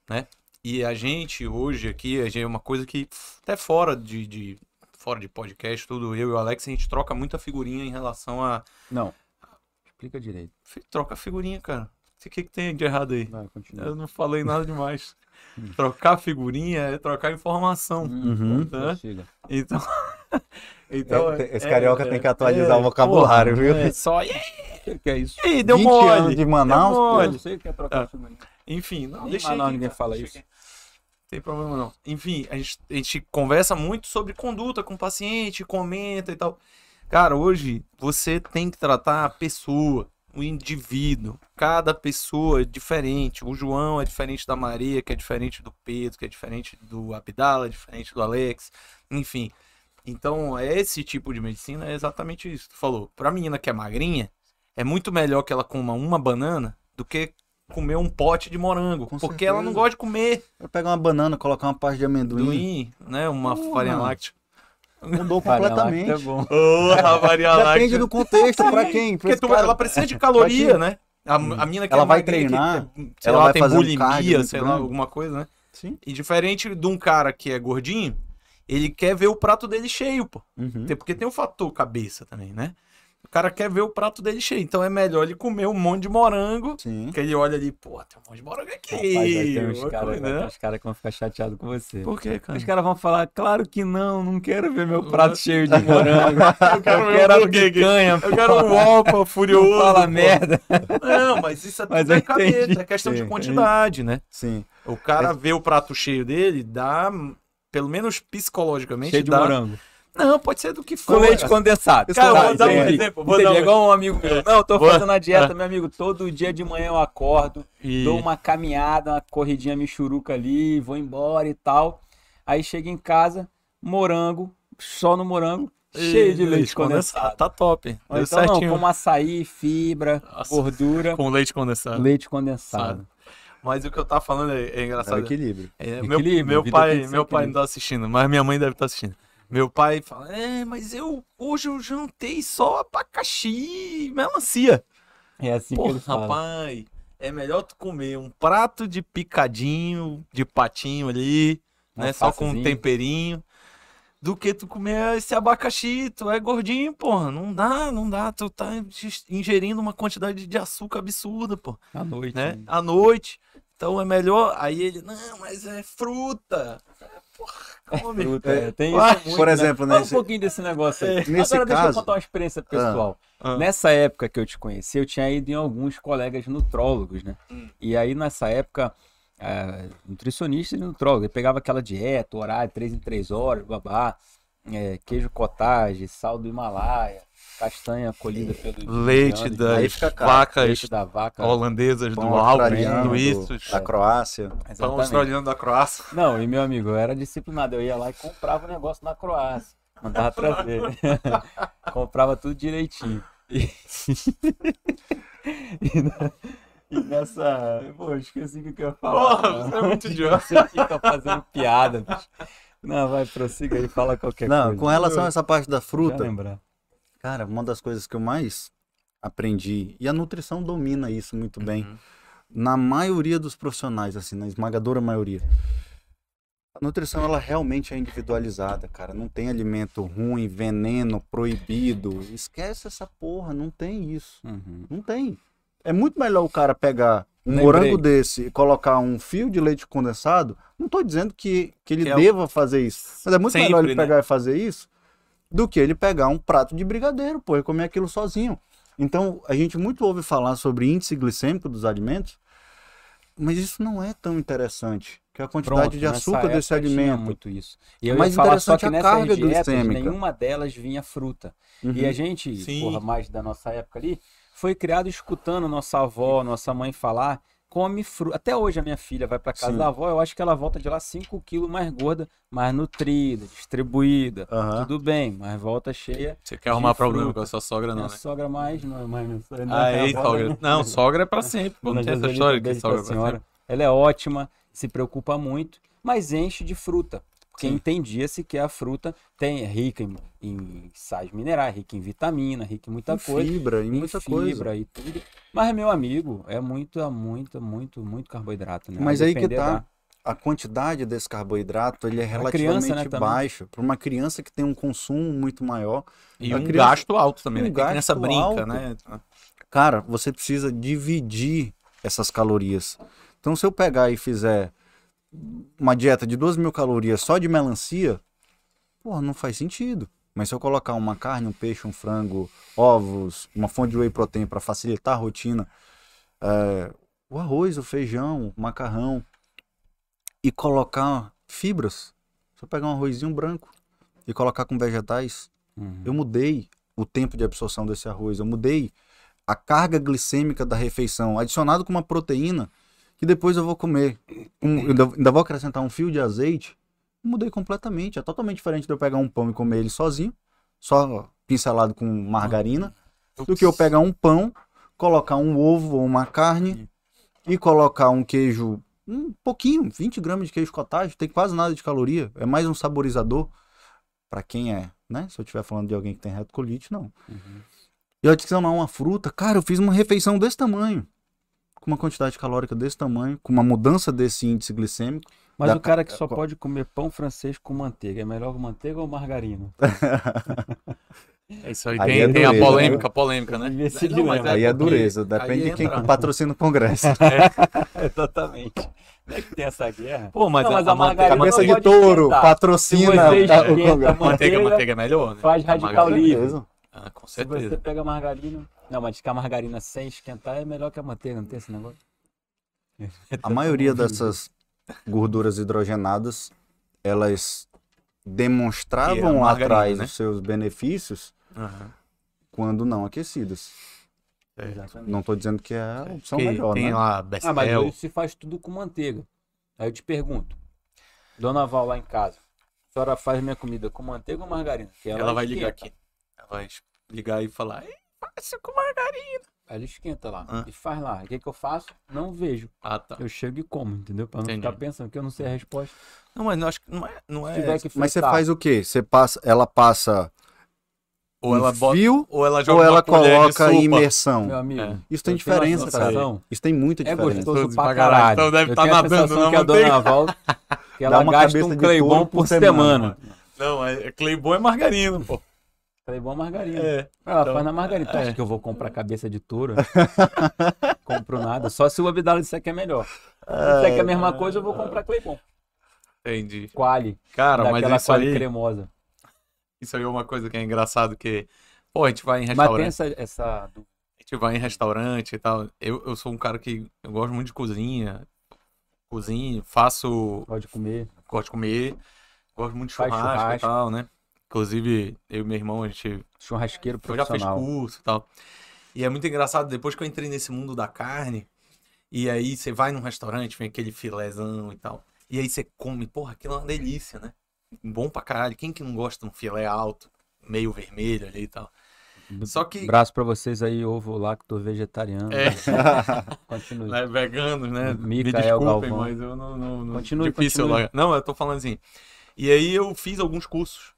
né? E a gente hoje aqui, a gente é uma coisa que até fora de, de fora de podcast, tudo, eu e o Alex, a gente troca muita figurinha em relação a Não. Explica direito. troca figurinha, cara. O que, que tem de errado aí? Vai. Eu não falei nada demais. trocar figurinha é trocar informação. Uhum. Tá? Então. então É, esse carioca tem que atualizar é, o vocabulário, porra, viu? É só. E que é isso? aí, deu 20 mole. anos de Manaus, Deu Eu mole. não sei o que é trocar Ah. Enfim, não, Nem deixa Manaus aqui, ninguém cara, fala deixa isso. aqui. Não tem problema não. Enfim, a gente, a gente conversa muito sobre conduta com o paciente, comenta e tal. Cara, hoje você tem que tratar a pessoa, o indivíduo. Cada pessoa é diferente. O João é diferente da Maria, que é diferente do Pedro, que é diferente do Abdala, é diferente do Alex. Enfim. Então, esse tipo de medicina é exatamente isso. Tu falou, pra menina que é magrinha, é muito melhor que ela coma uma banana do que comer um pote de morango. Com porque ela não certeza. gosta de comer Eu pegar uma banana, colocar uma parte de amendoim, amendoim, né? Uma Porra. farinha láctea. mudou Farinha completamente. é bom. Porra, farinha Depende do contexto, pra quem? Pra Porque tu- cara. ela precisa de caloria, né? A, a mina que Ela é vai magrinha, que treinar, sei ela lá, vai tem fazer um bulimia, muito sei lá, grande. alguma coisa, né? Sim. E diferente de um cara que é gordinho, ele quer ver o prato dele cheio, pô. Uhum. Porque tem o fator cabeça também, né? O cara quer ver o prato dele cheio. Então é melhor ele comer um monte de morango. Sim. Que ele olha ali, pô, tem um monte de morango aqui. Rapaz, vai ter uns caras né? cara que vão ficar chateados com você. Por quê, cara? Os caras vão falar, claro que não, não quero ver meu prato cheio de morango. Eu quero ver quero o a picanha, Eu quero um Opa furioso. não fala pô. merda. Não, mas isso é tudo Mas eu entendi. cabeça, é questão de Sim, quantidade, né? Sim. O cara vê o prato cheio dele, dá, pelo menos psicologicamente, Cheio de dá... morango. Não, pode ser do que for. Com leite condensado. Cara, eu Tá, vou dar um entendi. exemplo, vou Entendi, dar um- é igual um amigo meu. Não, eu tô fazendo a dieta, meu amigo. Todo dia de manhã eu acordo, E... dou uma caminhada, uma corridinha michuruca ali, vou embora e tal. Aí chego em casa, morango, só no morango, cheio de leite condensado. Tá top. Ou Deu então não, certinho. como açaí, fibra, Nossa. gordura, Com leite condensado. leite condensado. Mas o que eu tava falando é, é É o engraçado. equilíbrio. É, meu Equilíbrio, meu pai, que meu pai não tá assistindo, mas minha mãe deve estar assistindo. Meu pai fala: É, mas eu hoje eu jantei só abacaxi e melancia. É assim que Porra, ele fala. rapaz, é melhor tu comer um prato de picadinho, de patinho ali, Um né? Só com um temperinho, do que tu comer esse abacaxi. Tu é gordinho, porra. Não dá, não dá. Tu tá ingerindo uma quantidade de açúcar absurda, pô, À noite. né? né? À noite. Então é melhor. Aí ele, não, mas é fruta. É, Porra, come. Fruta, é, tem Ah, isso muito, por né? exemplo, Fala nesse- um pouquinho desse negócio aí. Nesse Agora deixa eu caso- contar uma experiência pessoal. Ah. Nessa época que eu te conheci, eu tinha ido em alguns colegas nutrólogos, né? Hum. E aí nessa época, ah, nutricionista e nutrólogo, eu pegava aquela dieta, horário, três em três horas, babá, é, queijo cottage, sal do Himalaia, castanha colhida pelo Leite indiano, das vacas leite da vaca. holandesas do Pão Alpe, australiano, do Istos. da Croácia. Pão Exatamente. australiano da Croácia. Não, e meu amigo, eu era disciplinado. Eu ia lá e comprava o negócio na Croácia. Mandava trazer. comprava tudo direitinho. E, e nessa. Pô, esqueci o que eu ia falar. Porra, você é muito idiota. Você fica fazendo piada, bicho. Não, vai, prossiga aí, fala qualquer Não, coisa. com relação a essa parte da fruta, lembrar. Cara, uma das coisas que eu mais aprendi, e a nutrição domina isso muito bem, Uhum. na maioria dos profissionais, assim, na esmagadora maioria. A nutrição, ela realmente é individualizada, cara. Não tem alimento ruim, veneno, proibido. Esquece essa porra, não tem isso. Uhum. Não tem. É muito melhor o cara pegar um Lembrei. morango desse e colocar um fio de leite condensado. Não tô dizendo que, que ele Que é o- deva fazer isso. Mas é muito melhor Sempre, ele né? pegar e fazer isso do que ele pegar um prato de brigadeiro, pô, e comer aquilo sozinho. Então, a gente muito ouve falar sobre índice glicêmico dos alimentos, mas isso não é tão interessante. Que a quantidade Pronto, de nessa açúcar desse alimento. muito isso. E eu O mais ia falar só interessante que é a nessas carga dietas, glicêmica. nenhuma delas vinha fruta. Uhum. E a gente, Sim. porra, mais da nossa época ali, foi criado escutando nossa avó, nossa mãe falar, come fruta. Até hoje a minha filha vai pra casa Sim. da avó, eu acho que ela volta de lá 5 quilos mais gorda, mais nutrida, distribuída. Tudo bem, mas volta cheia. Você quer arrumar De problema com a sua sogra, não, Minha né? sogra mais, não mais minha sogra. não, Aí, sogra. né? Não, sogra é pra sempre. Não tem essa história que pra sogra é pra senhora. sempre. Ela é ótima, se preocupa muito, mas enche de fruta. Porque Sim. entendia-se que a fruta tem, é rica em, em sais minerais, rica em vitamina, rica em muita Em coisa. fibra, em em muita fibra coisa. e tudo. Mas, meu amigo, é muito, é muito, muito, muito carboidrato, né? A Mas aí que tá. da- A quantidade desse carboidrato ele é relativamente criança, né, baixo. Para uma criança que tem um consumo muito maior. E um criança- gasto alto também, um né? A criança gasto brinca, alto. né? Cara, você precisa dividir essas calorias. Então, se eu pegar e fizer uma dieta de 2 mil calorias só de melancia, porra, não faz sentido. Mas se eu colocar uma carne, um peixe, um frango, ovos, uma fonte de whey protein para facilitar a rotina, é, o arroz, o feijão, o macarrão, e colocar fibras, se eu pegar um arrozinho branco e colocar com vegetais, Uhum. eu mudei o tempo de absorção desse arroz, eu mudei a carga glicêmica da refeição, adicionado com uma proteína que depois eu vou comer. Um, eu ainda- vou acrescentar um fio de azeite. Mudei completamente. É totalmente diferente de eu pegar um pão e comer ele sozinho, só pincelado com margarina, do que eu pegar um pão, colocar um ovo ou uma carne e colocar um queijo, um pouquinho, 20 gramas de queijo cottage, tem quase nada de caloria, é mais um saborizador para quem é, né? Se eu estiver falando de alguém que tem retocolite, não. Uhum. E eu adicionar uma fruta, cara, eu fiz uma refeição desse tamanho, com uma quantidade calórica desse tamanho, com uma mudança desse índice glicêmico. Mas Da- o cara que só pode comer pão francês com manteiga, é melhor manteiga ou margarina? É isso aí. Aí tem, é tem a polêmica, a polêmica, né? Não, mas dilema. Aí é dureza, depende aí de quem entra- patrocina o congresso. Exatamente. Não é que tem essa guerra? Pô, mas, Não, a, mas a a manteiga, margarina Cabeça de touro, esquentar. patrocina Se tá, o congresso. manteiga, manteiga, manteiga é melhor, né? faz A radical livre. Ah, com Se certeza. você pega margarina. Não, mas diz que a margarina sem esquentar é melhor que a manteiga, não tem esse negócio? A maioria dessas gorduras hidrogenadas, elas é demonstravam lá atrás né? os seus benefícios Aham. quando não aquecidas. É. Não estou dizendo que é a opção Que melhor, tem né? lá Ah, mas hoje se faz tudo com manteiga. Aí eu te pergunto, Dona Val lá em casa, a senhora faz minha comida com manteiga ou margarina? Que ela, vai ligar aqui. Ela vai ligar e falar, "Ei, faz com margarina. Ela esquenta lá Ah. e faz lá. O que, que eu faço? Não vejo. Ah, tá. Eu chego e como, entendeu? Pra não Entendi. ficar pensando que eu não sei a resposta. Não, mas eu acho que não é. Não é que Mas você fritar, faz o quê? Você passa, ela passa ou ela um bota. fio Ou ela joga ou ela coloca imersão? Meu amigo, É. Isso tem diferença, cara. Isso tem muita É diferença. gostoso Gostoso pra caralho. Então deve eu tá nadando na que a. Dona Val, que ela Dá uma gasta cabeça um de Cleibon por semana. Não, é Cleibon é margarina, pô. Cleibon é margarina. É. Ela Então, faz na margarina. Tu é. acha que eu vou comprar cabeça de touro? Compro nada. Só se o Abdala disser que é melhor. Se disser que é a mesma coisa, eu vou comprar Cleibon. Entendi. Quali. Cara, mas isso quali aí, cremosa. isso aí é uma coisa que é engraçado que, pô, a gente vai em Mas restaurante, tem essa... essa... a gente vai em restaurante e tal. Eu, eu sou um cara que eu gosto muito de cozinha, cozinho, faço, Pode comer. gosto de comer, gosto muito de Faz churrasco, e churrasco. tal, né? Inclusive, eu e meu irmão, a gente Churrasqueiro Eu já fiz profissional. curso e tal. E é muito engraçado, depois que eu entrei nesse mundo da carne, e aí você vai num restaurante, vem aquele filézão e tal. E aí você come, porra, aquilo é uma delícia, né? Bom pra caralho. Quem que não gosta de um filé alto, meio vermelho ali e tal? Só que. Braço pra vocês aí, ovo lacto vegetariano. É, Continue. né, veganos, né? Me Micael desculpem, Galvão. mas eu não. não, não Continue, difícil continue. Não, eu tô falando assim. E aí eu fiz alguns cursos,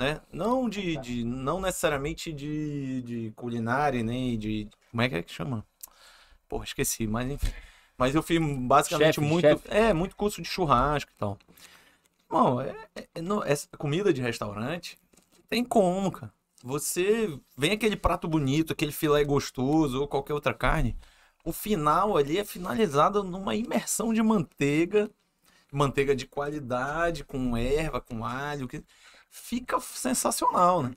né? Não de, de não necessariamente de, de culinária, nem de como é que é que chama? Porra, esqueci, mas enfim. Mas eu fiz basicamente Chefe, muito, chefe. é, muito curso de churrasco e tal. Bom, é, é- não, essa comida de restaurante tem como, cara. Você vem aquele prato bonito, aquele filé gostoso ou qualquer outra carne, o final ali é finalizado numa imersão de manteiga, manteiga de qualidade, com erva, com alho, que fica sensacional, né?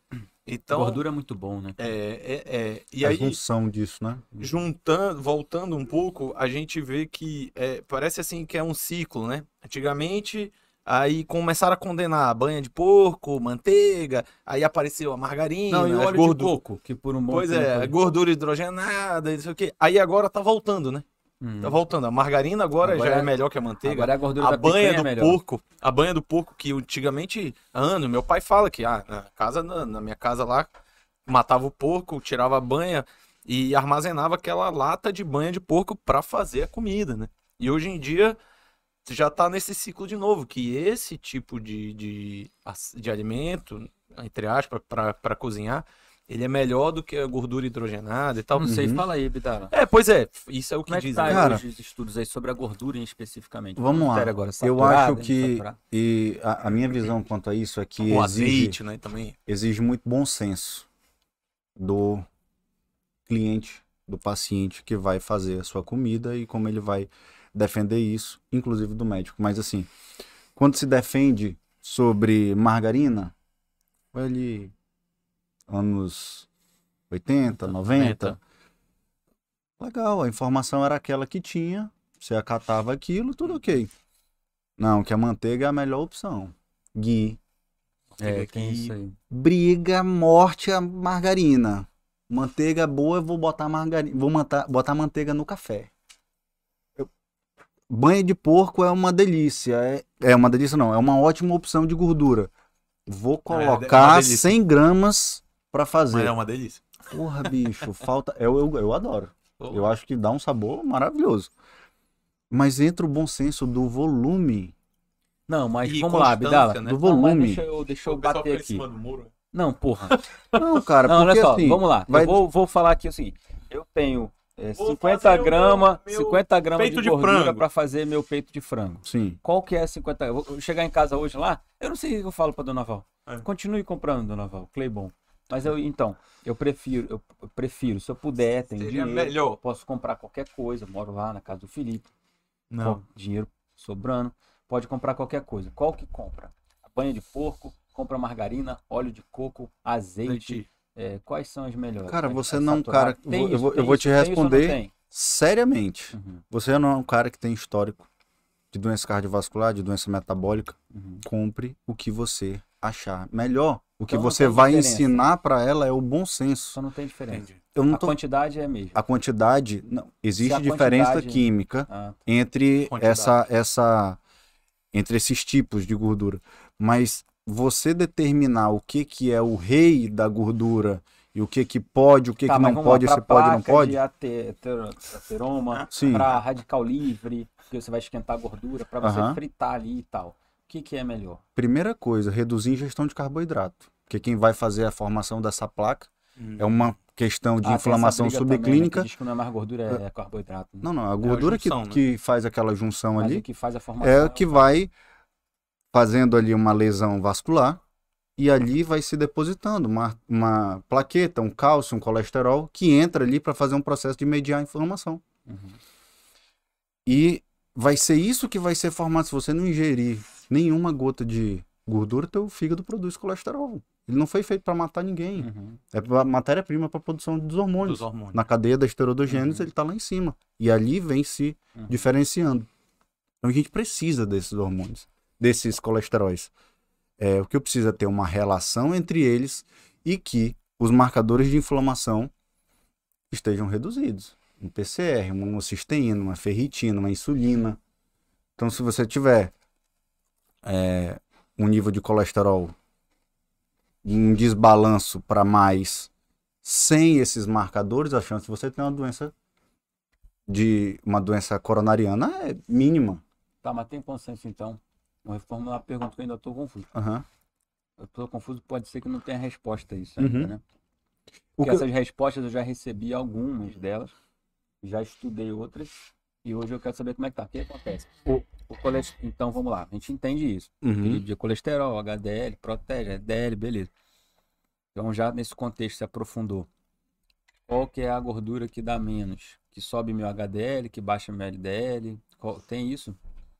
Então, Gordura é muito bom, né? é, é, é. E a aí, junção disso, né? juntando, voltando um pouco, a gente vê que é, parece assim que é um ciclo, né? Antigamente, aí começaram a condenar a banha de porco, manteiga, aí apareceu a margarina, Não, e óleo de coco, que por um bom Pois tempo é, gordura hidrogenada, e não sei o quê. Aí agora tá voltando, né? Hum. Tá voltando. A margarina agora, Agora já é é- melhor que a manteiga. Agora a gordura A da banha picanha do é melhor. porco, a banha do porco que antigamente, ano, meu pai fala que ah, na casa na, na minha casa lá matava o porco, tirava a banha e armazenava aquela lata de banha de porco para fazer a comida, né? E hoje em dia já tá nesse ciclo de novo, que esse tipo de, de, de alimento, entre aspas, para cozinhar, ele é melhor do que a gordura hidrogenada e tal. Não sei, Uhum. fala aí, Bidara. É, pois é, isso é o que Como é que dizem. tá né? Cara, os estudos aí sobre a gordura em especificamente? Vamos lá. Agora, Eu acho que e a, a minha visão quanto a isso é que O exige, azeite, né, também. exige muito bom senso do cliente, do paciente que vai fazer a sua comida e como ele vai defender isso, inclusive do médico. Mas assim, quando se defende sobre margarina, ali anos 80, 90. Legal, a informação era aquela que tinha, você acatava aquilo, tudo ok. Não, que a manteiga é a melhor opção. Gui, É, isso aí. briga, morte a margarina. Manteiga boa, eu vou botar margarina, vou botar, botar manteiga no café. Eu- Banha de porco é uma delícia, é, é uma delícia não, é uma ótima opção de gordura. Vou é colocar delícia. 100 gramas pra Mas fazer. é uma delícia. Porra, bicho, falta, eu, eu, eu adoro. Eu acho que dá um sabor maravilhoso. Mas entra o bom senso do volume. Não, mas E vamos lá, Bidala. né? Do Não, mas volume. deixa eu, deixa eu bater aqui. cima do muro. Não, porra. Não, cara, Não, olha porque só, assim, vamos lá. vai- Eu vou, vou falar aqui o seguinte. Eu tenho é, Vou 50 fazer o gramas, meu- meu 50 gramas peito de de gordura frango. para fazer meu peito de frango. Sim. Qual que é 50? Eu vou chegar em casa hoje lá, eu não sei o que eu falo pra Dona Val. É. Continue comprando, Dona Val, Cleibon. Mas eu, então, eu prefiro, eu eu prefiro, se eu puder, tem Seria dinheiro, melhor. posso comprar qualquer coisa, moro lá na casa do Felipe, Não. com dinheiro sobrando, pode comprar qualquer coisa. Qual que compra? A banha de porco, compra margarina, óleo de coco, azeite. É, quais são as melhores? Cara, É, você é não, saturado? cara, Tem eu isso, vou- eu vou te tem responder. tem? Seriamente. Uhum, Você não é um cara que tem histórico de doença cardiovascular, de doença metabólica. uhum. Compre o que você achar melhor. O que Então você vai diferença. ensinar pra ela é o bom senso. Só não tem diferença. Entendi. Eu não A tô quantidade é a mesma. a quantidade, não, existe a diferença quantidade- química Ah, entre Quantidade. essa essa entre esses tipos de gordura, mas você determinar o que que é o rei da gordura e o que que pode, o que Tá, que não lá, pode, pra se pode, não pode. Ater- ateroma, Sim. para radical livre, que você vai esquentar a gordura, para você Aham. fritar ali e tal. O que, que é melhor? Primeira coisa, reduzir a ingestão de carboidrato. Porque quem vai fazer a formação dessa placa é uma questão de Ah, inflamação subclínica. Também, né, que diz que não é mais gordura, é, carboidrato. né? Não, não, a gordura junção, que, né? que faz aquela junção Mas ali que faz a formação é o o que vai fazendo ali uma lesão vascular e ali vai se depositando uma, uma plaqueta, um cálcio, um colesterol que entra ali para fazer um processo de mediar a inflamação. Uhum. E vai ser isso que vai ser formado se você não ingerir nenhuma gota de gordura, teu fígado produz colesterol. Ele não foi feito para matar ninguém. Uhum. É a matéria-prima para produção dos hormônios. Dos hormônios. Na cadeia da esteroidogênese, Uhum. ele está lá em cima. E ali vem se Uhum. diferenciando. Então a gente precisa desses hormônios, desses colesteróis. É, o que eu preciso é ter uma relação entre eles e que os marcadores de inflamação estejam reduzidos. Um PCR, uma homocisteína, uma ferritina, uma insulina. Então, se você tiver é, um nível de colesterol, um desbalanço para mais, sem esses marcadores, a chance de você ter uma doença de uma doença coronariana é mínima. Tá, mas tem consenso então. Vou reformular a pergunta que eu ainda estou confuso. Aham. Eu tô confuso, pode ser que não tenha resposta a isso Uhum. ainda, né? O Porque que- essas respostas eu já recebi algumas delas, já estudei outras, e hoje eu quero saber como é que tá. O que acontece? O, o colest... Então vamos lá, a gente entende isso. Uhum. De colesterol, HDL, protege, LDL, beleza. Então já nesse contexto se aprofundou. Qual que é a gordura que dá menos? Que sobe meu HDL, que baixa meu LDL? Qual- Tem isso?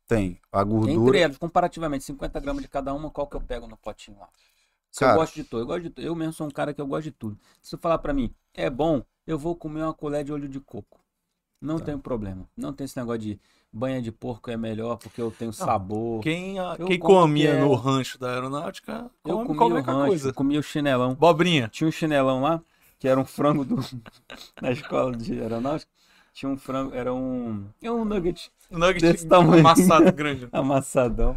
Tem. A Entre gordura. elas, comparativamente, 50 gramas de cada uma, qual que eu pego no potinho lá? Cara- eu gosto de tudo, eu gosto de tudo. Eu mesmo sou um cara que eu gosto de tudo. Se você falar pra mim, é bom, eu vou comer uma colher de óleo de coco. Não Tá. tem problema. Não tem esse negócio de banha de porco é melhor porque eu tenho sabor. Quem, a- quem comia é- no rancho da aeronáutica, Eu come comia o qualquer rancho, coisa. comia o chinelão. Bobrinha. Tinha um chinelão lá, que era um frango do... na escola de aeronáutica. Tinha um frango, era um... É um nugget Nugget Desse tamanho. amassado grande. amassadão.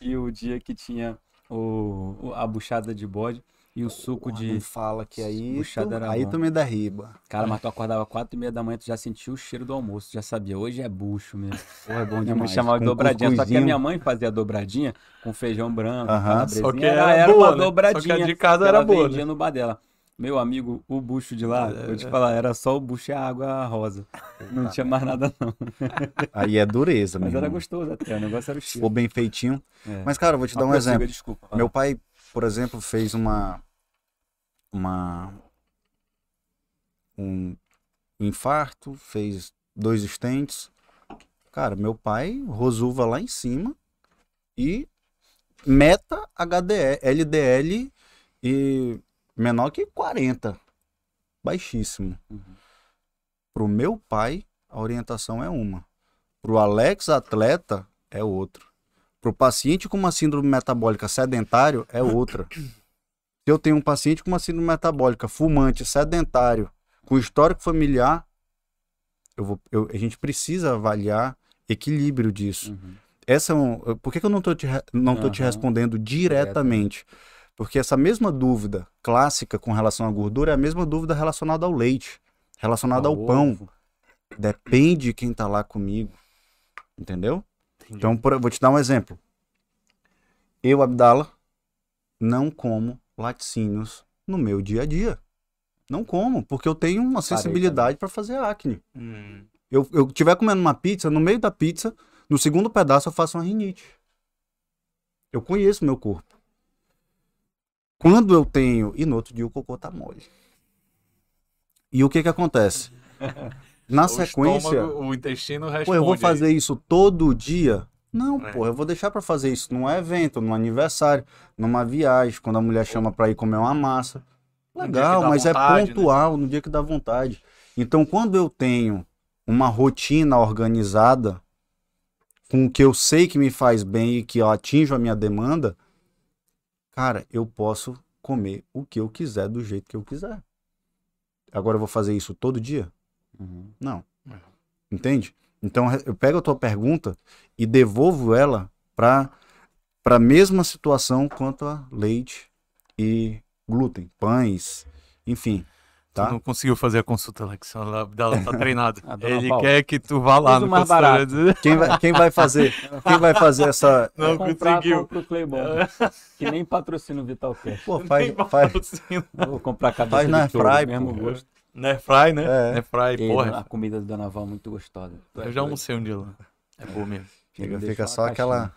E o dia que tinha o, o- a buchada de bode e o suco Porra, de. Não fala que aí. Buchada Tu, aí bom. tu me derriba. Cara, mas tu acordava quatro e meia da manhã, tu já sentia o cheiro do almoço, já sabia. Hoje é bucho mesmo. Porra, é bom demais. chamava de dobradinha. Só que a minha mãe fazia dobradinha com feijão branco, Aham. calabresinha. Só que era, era boa, uma né? Só que dobradinha. a de casa que era ela boa, vendia né? no bar dela. Meu amigo, o bucho de lá, É, vou te é. falar, era só o bucho e a água rosa. Não tinha mais nada, não. Aí é dureza, Mas era gostoso até, o negócio era o cheiro. for bem feitinho. É. Mas, cara, eu vou te dar um exemplo. Desculpa. Meu pai, por exemplo, fez uma. Uma. Um infarto, fez dois estentes. Cara, meu pai rosuva lá em cima e meta HDL, LDL e menor que 40. Baixíssimo. Uhum. Pro meu pai, a orientação é uma. Pro Alex atleta, é outra. Pro paciente com uma síndrome metabólica sedentário, é outra. Se eu tenho um paciente com uma síndrome metabólica fumante, sedentário, com histórico familiar, eu vou, eu- a gente precisa avaliar equilíbrio disso. Uhum. Essa é um, por que, que eu não tô te, não tô te respondendo diretamente? Porque essa mesma dúvida clássica com relação à gordura é a mesma dúvida relacionada ao leite, relacionada ao Ao pão. Depende de quem tá lá comigo. Entendeu? Então, por- vou te dar um exemplo. Eu, Abdala, não como laticínios no meu dia a dia. Não como, porque eu tenho uma sensibilidade para fazer acne. Hum. Eu, eu tiver comendo uma pizza, no meio da pizza, no segundo pedaço eu faço uma rinite. Eu conheço meu corpo. Quando eu tenho. E no outro dia o cocô tá mole. E o que que acontece? Na O sequência. estômago, o intestino responde. Pô, eu vou fazer isso todo dia? Não, É. pô, eu vou deixar pra fazer isso num evento, num aniversário, numa viagem, quando a mulher chama pra ir comer uma massa. Legal, mas vontade, é né? pontual, no dia que dá vontade. Então, quando eu tenho uma rotina organizada, com o que eu sei que me faz bem e que eu atinjo a minha demanda, cara, eu posso comer o que eu quiser do jeito que eu quiser. Agora eu vou fazer isso todo dia? Uhum. Não. É. Entende? Então eu pego a tua pergunta e devolvo ela para para a mesma situação quanto a leite e glúten, pães, enfim, Tu tá? não conseguiu fazer a consulta, Alex. Ela dela tá treinado. A dona Ele Paula. quer que tu vá lá no mais consultório. Quem vai, quem vai fazer? Quem vai fazer essa? Não comprar, conseguiu. compra o Claybon. que nem patrocina o Vitalcast. Pô, Nem faz, faz. Vou comprar a cabeça Faz na de Fry, mesmo pô. Gosto. Nerfry, né? É. Nerfry, E porra. a comida do Dona Val é muito gostosa. É Eu já almocei um dia lá. É bom mesmo. fica, só aquela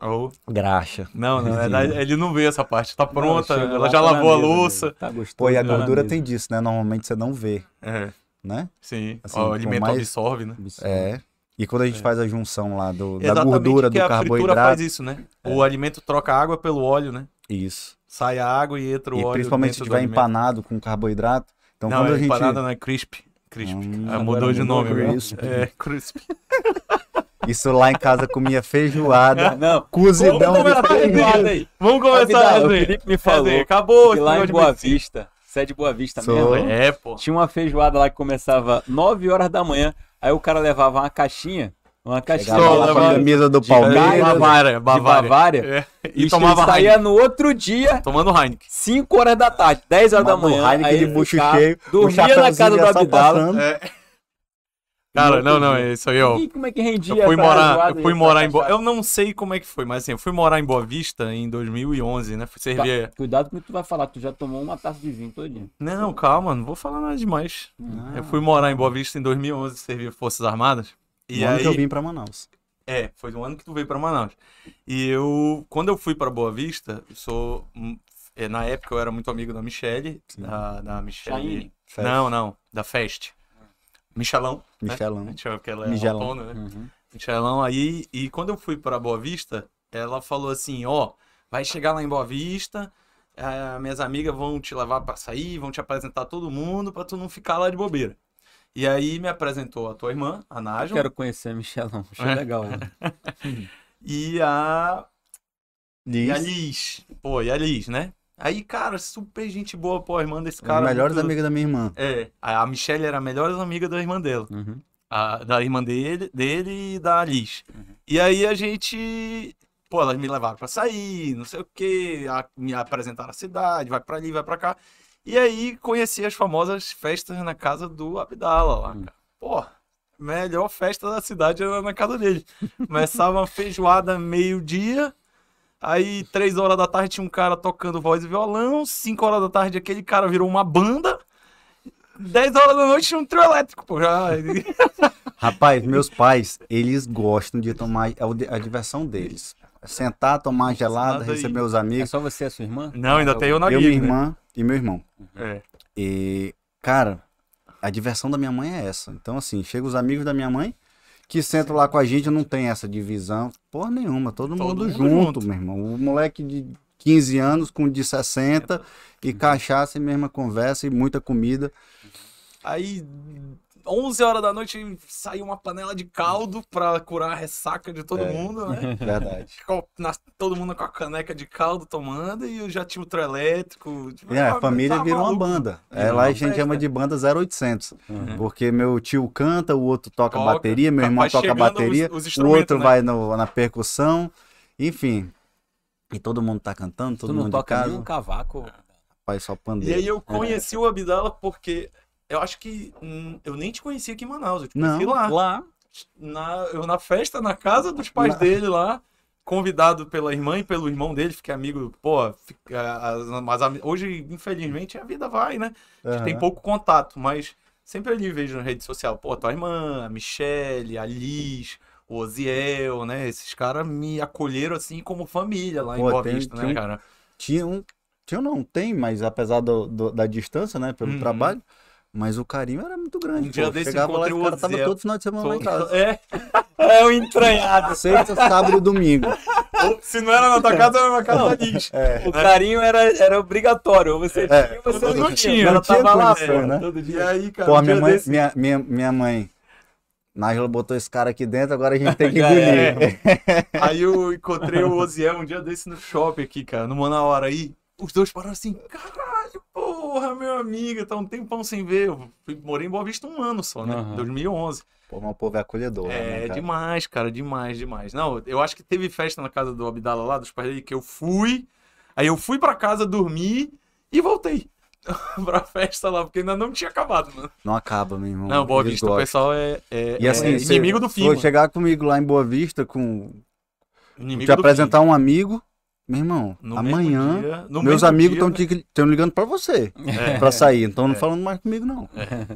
Ou- graxa. Não, na verdade, ele não vê essa parte. Tá Não, pronta, chega ela já lavou a louça. Tá gostoso. Pô, e a gordura tem disso, né? Normalmente você não vê, É. né? Sim, Assim, ó, o alimento mais- absorve, né? É. E quando a gente É. faz a junção lá do, da Exatamente, gordura, que do a fritura carboidrato. faz isso, né? O alimento troca água pelo óleo, né? Isso. Sai a água e entra o E óleo principalmente se tiver empanado com carboidrato. Então não, quando é a gente. empanada não é crisp. Crisp. Hum, Ah, mudou de nome crisp. É, crisp. Isso lá em casa comia feijoada, Não, cozidão Vamos de começar a feijão. resenha. aí. Vamos começar a o. Felipe me falou. Acabou que lá em de Boa. Vista, você é de Boa Vista Sou. mesmo? É, pô. Tinha uma feijoada lá que começava 9 horas da manhã, aí o cara levava uma caixinha, uma caixinha Chegava Só lá com a levava- camisa do Palmeiras. Bavária, de Bavária. Bavária, É. e, E, tomava ele saía Heineken. no outro dia, Tomando Heineken. 5 horas da tarde, 10 horas da Tomava manhã, Heineken aí de bucho cheio, dormia na casa do Abdala. É. Cara, não, não, é isso aí, ó. E como é que rendia Eu fui morar, eu fui morar em Boa... Eu não sei como é que foi, mas assim, eu fui morar em Boa Vista em 2011, né? Fui servir... Cuidado com o que tu vai falar, tu já tomou uma taça de vinho todinho. Não, calma, não vou falar nada demais. Ah, Eu fui morar em Boa Vista em 2011, servir Forças Armadas. E ano aí... que eu vim pra Manaus. É, foi no ano que tu veio pra Manaus. E eu, quando eu fui pra Boa Vista, eu sou. hum, é, na época eu era muito amigo da Michele, da, da? Fest. Não, não, da Fest. Michelão. né? Michelão. Michel, que ela é Migelão. autônoma, né? Uhum. Michelão. Aí, e quando eu fui pra Boa Vista, ela falou assim: ó, vai chegar lá em Boa Vista. eh, minhas amigas vão te levar pra sair, vão te apresentar todo mundo pra tu não ficar lá de bobeira. E aí me apresentou a tua irmã, a Nájila. quero conhecer Michelão, achei É. legal. né? E a E a Liz, Liz. Pô, e a Liz, né? Aí, cara, super gente boa, pô, a irmã desse as cara. melhores muito- amigas da minha irmã. É, a a Michelle era a melhor amiga da irmã dela. Uhum. A- da irmã dele, dele e da Liz. E aí a gente. Pô, elas me levaram pra sair, não sei o quê, a- me apresentaram a cidade, vai pra ali, vai pra cá. E aí conheci as famosas festas na casa do Abdala lá, Hum. cara. Pô, melhor festa da cidade era na casa dele. Começava uma feijoada meio-dia. Aí, três horas da tarde, tinha um cara tocando voz e violão. Cinco horas da tarde, aquele cara virou uma banda. Dez horas da noite, tinha um trio elétrico, pô. Já... Rapaz, meus pais, eles gostam de tomar. É a diversão deles. É Sentar, tomar gelada, Nada aí. receber os É amigos. só você e a sua irmã? Não, ainda tem eu na Eu, minha né? irmã e meu irmão. É. E, cara, a diversão da minha mãe é essa. Então, assim, chega os amigos da minha mãe que sentam lá com a gente, não tem essa divisão. Porra nenhuma, todo, Todo mundo, mundo junto, junto. meu irmão. O moleque de 15 anos com de 60 e cachaça e mesma conversa e muita comida. Aí, 11 horas da noite, saiu uma panela de caldo pra curar a ressaca de todo É. mundo, né? Verdade. Todo mundo com a caneca de caldo tomando e eu já tinha o trio elétrico. Tipo, É, a família tá virou uma maluco. banda. É, lá a uma gente festa. chama de banda 0800. Uhum. Porque meu tio canta, o outro toca, Toca, bateria, meu irmão toca bateria, os- os o outro né? vai no- na percussão. Enfim. E todo mundo tá cantando, todo tu não mundo de toca casa. nem um cavaco? Pai só E pandeiro. aí eu conheci o Abdala porque eu acho que hum, eu nem te conhecia aqui em Manaus, eu te Não, conheci lá. Lá. Na, eu na festa, na casa dos pais Na- dele lá, convidado pela irmã e pelo irmão dele, fiquei amigo, pô, fica- as- mas hoje, infelizmente, a vida vai, né? A gente tem Aham. pouco contato, mas sempre ali vejo na rede social, pô, tua irmã, a Michelle, a Liz, o Oziel, né? Esses caras me acolheram assim como família lá em Pô, Boa tem- Vista, tem né, um- cara? Tinha um. Tinha não, tem, mas apesar do- do- da distância, né? Pelo Uhum. trabalho. Mas o carinho era muito grande. Um dia pô. desse Chegava lá e o cara tava todo final de semana lá em casa. É, É o entranhado. Sexta, sábado e domingo. se não era na tua casa, era na casa da Liz. É. O carinho era, era obrigatório. Ou você É. tinha, você não tinha. Ela não tinha tava lá, pô, né? todo E dia. aí, cara, Pô, um minha mãe, desse- minha, minha, minha mãe. Nájila botou esse cara aqui dentro, agora a gente tem que Já engolir. Aí eu encontrei o Oziel um dia desse no shopping aqui, cara, numa na hora aí. Os dois pararam assim, caralho, porra, meu amigo, tá um tempão sem ver. Eu fui- morei em Boa Vista um ano só, né? Aham. 2011. Pô, mas o povo é acolhedor. né, É cara? demais, cara, demais, demais. Não, eu acho que teve festa na casa do Abdala lá, dos pais dele, que eu fui. Aí eu fui pra casa dormir e voltei pra festa lá, porque ainda não tinha acabado, mano. Não acaba, meu irmão. Não, Boa Eles Vista, o gostam. pessoal é, é, E assim, é inimigo do fim. mano. chegar comigo lá em Boa Vista com Inimigo te apresentar um amigo, meu irmão. No amanhã dia- meus amigos estão né? ligando pra você É. pra sair, então não falando mais comigo não.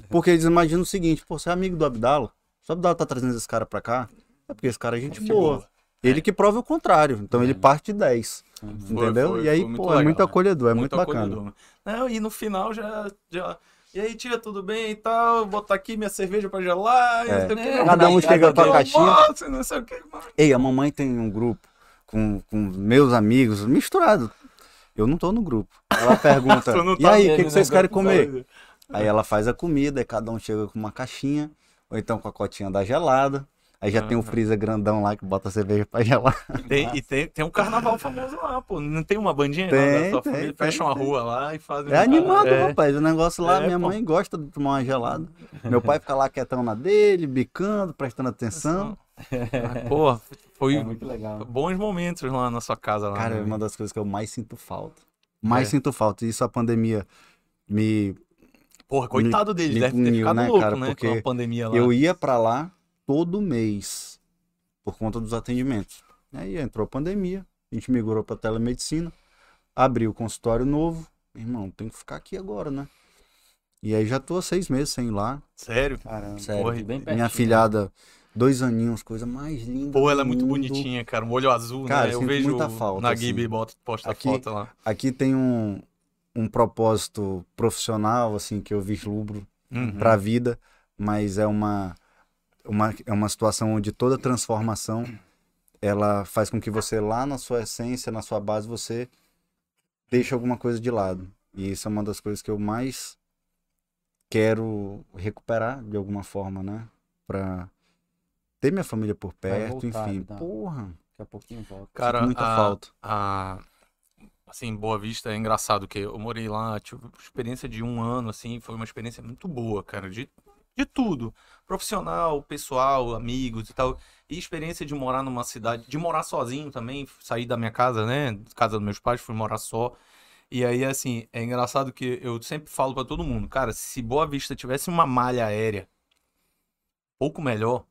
Porque eles imaginam o seguinte, pô, você é amigo do Abdala, se o Abdala tá trazendo esse cara pra cá, é porque esse cara é gente boa. boa. Ele que prova o contrário, então ele parte de 10, Foi- entendeu? foi- e aí, muito pô, é legal, muito né? acolhedor, é muito, bacana. acolhedor, mano. Não, e no final já, já. E aí, tia, tudo bem e tal? Vou botar aqui minha cerveja pra gelar. É. Cada um chega com a Eu caixinha. Não sei o que, mano. Ei, a mamãe tem um grupo com, com meus amigos, misturado. Eu não tô no grupo. Ela pergunta, e tá aí, o que, que vocês querem comer? Aí ela faz a comida, aí cada um chega com uma caixinha, ou então com a cotinha da gelada. Aí já tem o Aham. freezer grandão lá que bota a cerveja pra gelar. Tem, e tem, tem um carnaval famoso lá, pô. Não tem uma bandinha Tem, lá tem, família? tem, Fecham a tem. rua lá e fazem. É animado, é. rapaz. O negócio lá, É, minha pô. mãe gosta de tomar uma gelada. Meu pai fica lá quietão na dele, bicando, prestando atenção. Ah, Pô, foi É muito legal. bons momentos lá na sua casa. Lá, Cara, é né? uma das coisas que eu mais sinto falta. Mais É. sinto falta. Isso a pandemia me Porra, coitado deles, me deve ter ficado né, louco, cara, né? porque Com a pandemia lá. Eu ia pra lá todo mês por conta dos atendimentos. Aí entrou a pandemia, a gente migrou pra telemedicina, abriu o consultório novo. Irmão, tem que ficar aqui agora, né? E aí já tô há seis meses sem ir lá. Sério? Caramba. Sério. Porra, Bem Minha pertinho. filhada, dois aninhos, coisa mais linda. Pô, ela é muito bonitinha, cara. Um olho azul, Cara, né? Eu sinto vejo muita falta, na assim. Gibi bota, posta Aqui- foto lá. Aqui tem um, um propósito profissional, assim, que eu vislumbro Uhum. para a vida, mas é uma, uma, é uma situação onde toda transformação ela faz com que você lá na sua essência, na sua base, você deixe alguma coisa de lado. E isso é uma das coisas que eu mais quero recuperar de alguma forma, né? Pra ter minha família por perto, voltar, enfim. então. Porra, Daqui a pouquinho volta. Cara, muita a- falta. a assim, Boa Vista é engraçado que eu morei lá, tive experiência de um ano, assim, foi uma experiência muito boa, cara, de, de tudo, profissional, pessoal, amigos e tal, e experiência de morar numa cidade, de morar sozinho também, sair da minha casa, né, casa dos meus pais, fui morar só, e aí, assim, é engraçado que eu sempre falo pra todo mundo, cara, se Boa Vista tivesse uma malha aérea pouco melhor,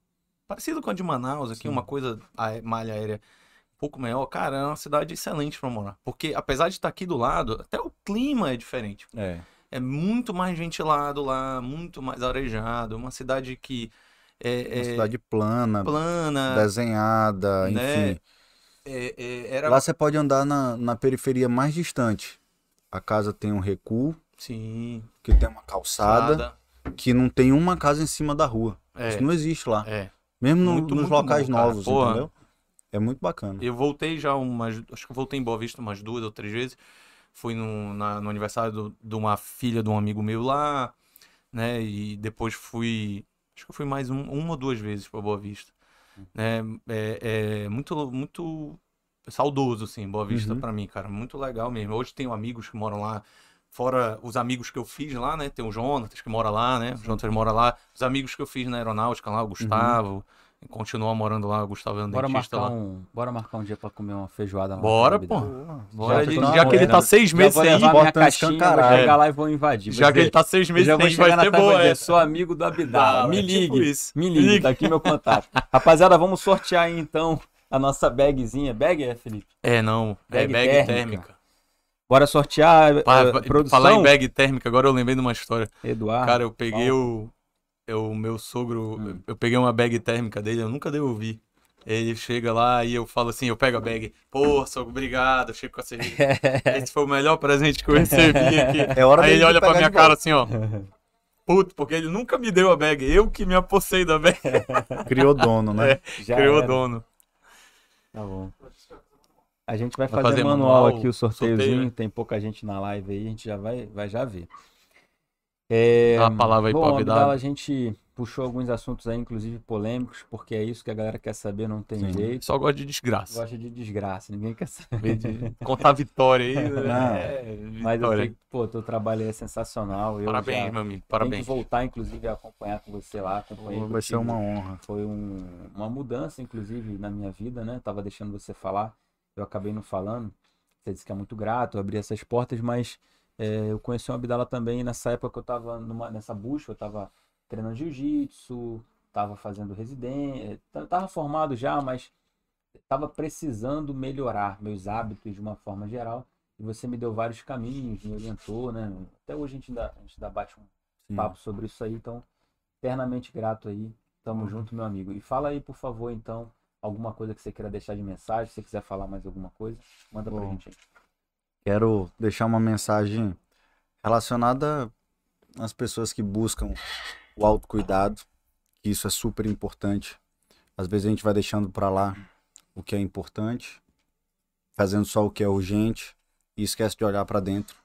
parecido com a de Manaus aqui, Sim. uma coisa, a malha aérea um pouco melhor, cara, é uma cidade excelente pra morar. Porque apesar de estar aqui do lado, até o clima é diferente. É. É muito mais ventilado lá, muito mais arejado, uma cidade que é, Uma é cidade plana, plana, desenhada, né? enfim. é- é- era Lá você pode andar na, na periferia mais distante. A casa tem um recuo, sim, que tem uma calçada, nada. que não tem uma casa em cima da rua. É, Isso não existe lá. é. Mesmo no- Muito, nos muito locais bom, novos, Porra. entendeu? É muito bacana. Eu voltei já umas. Acho que eu voltei em Boa Vista umas duas ou três vezes. Fui no, na- no aniversário do- de uma filha de um amigo meu lá, né? E depois fui. Acho que eu fui mais um- uma ou duas vezes para Boa Vista. Né? É, é muito, muito saudoso, assim, Boa Vista Uhum. pra mim, cara. Muito legal mesmo. Hoje tenho amigos que moram lá. Fora os amigos que eu fiz lá, né? Tem o Jonatas que mora lá, né? O Jonatas mora lá. Os amigos que eu fiz na aeronáutica lá, o Gustavo. Continua morando lá, o Gustavo é um Bora dentista marcar, lá. um, bora marcar um dia pra comer uma feijoada lá. Bora, pô. Bora, Já na já que ele tá seis Já meses sem ir, bota caixinha, vou chegar lá e vou invadir. já que ele tá seis Eu meses já sem ir, vai ser boa dizer, essa. sou amigo do Abidá. Ah, me é ligue, tipo me ligue, Ligue. tá aqui meu contato. Rapaziada, vamos sortear aí então a nossa bagzinha. Bag é, Felipe? É, não. É Bag bag térmica. Bora sortear, Pá, va- produção. Falar em bag térmica, agora eu lembrei de uma história. Eduardo. Cara, eu peguei o, eu, o meu sogro, Hum. eu peguei uma bag térmica dele, eu nunca devolvi. Ele chega lá e eu falo assim, eu pego a bag. Pô, sogro, obrigado. Eu chego com a cerveja. Esse foi o melhor presente que eu recebi aqui. É hora Aí ele olha pra minha cara assim, ó. Puto, porque ele nunca me deu a bag. Eu que me apossei da bag. Criou dono, né? É. Já Criou era. dono. Tá bom. A gente vai Vai fazer, fazer manual, manual, aqui, o sorteiozinho. sorteio, né? Tem pouca gente na live aí, a gente já vai, vai já ver. É, Dá a palavra aí bom, Abdala, a gente puxou alguns assuntos aí, inclusive polêmicos, porque é isso que a galera quer saber, não tem Sim. jeito. Só gosta de desgraça. Gosta de desgraça, ninguém quer saber. De contar vitória aí. Não. É, Mas eu vitória. sei que, pô, teu trabalho é sensacional. Eu Parabéns, meu amigo. tenho que Parabéns. voltar, inclusive, a acompanhar com você lá. Acompanhei Vai ser uma honra. Foi um- uma mudança, inclusive, na minha vida, né? Tava deixando você falar, eu acabei não falando. Você disse que é muito grato, eu abri essas portas, mas é, eu conheci o Abdala também nessa época que eu tava numa, nessa busca, eu tava treinando jiu-jitsu, tava fazendo residência, tava formado já, mas tava precisando melhorar meus hábitos de uma forma geral. E você me deu vários caminhos, me orientou, né? Até hoje a gente ainda, a gente ainda bate um Sim. papo sobre isso aí, então eternamente grato aí. Tamo junto, meu amigo. E fala aí, por favor, então, alguma coisa que você queira deixar de mensagem, se você quiser falar mais alguma coisa, manda pra Bom. gente aí. Quero deixar uma mensagem relacionada às pessoas que buscam o autocuidado, que isso é super importante. Às vezes a gente vai deixando para lá o que é importante, fazendo só o que é urgente e esquece de olhar para dentro.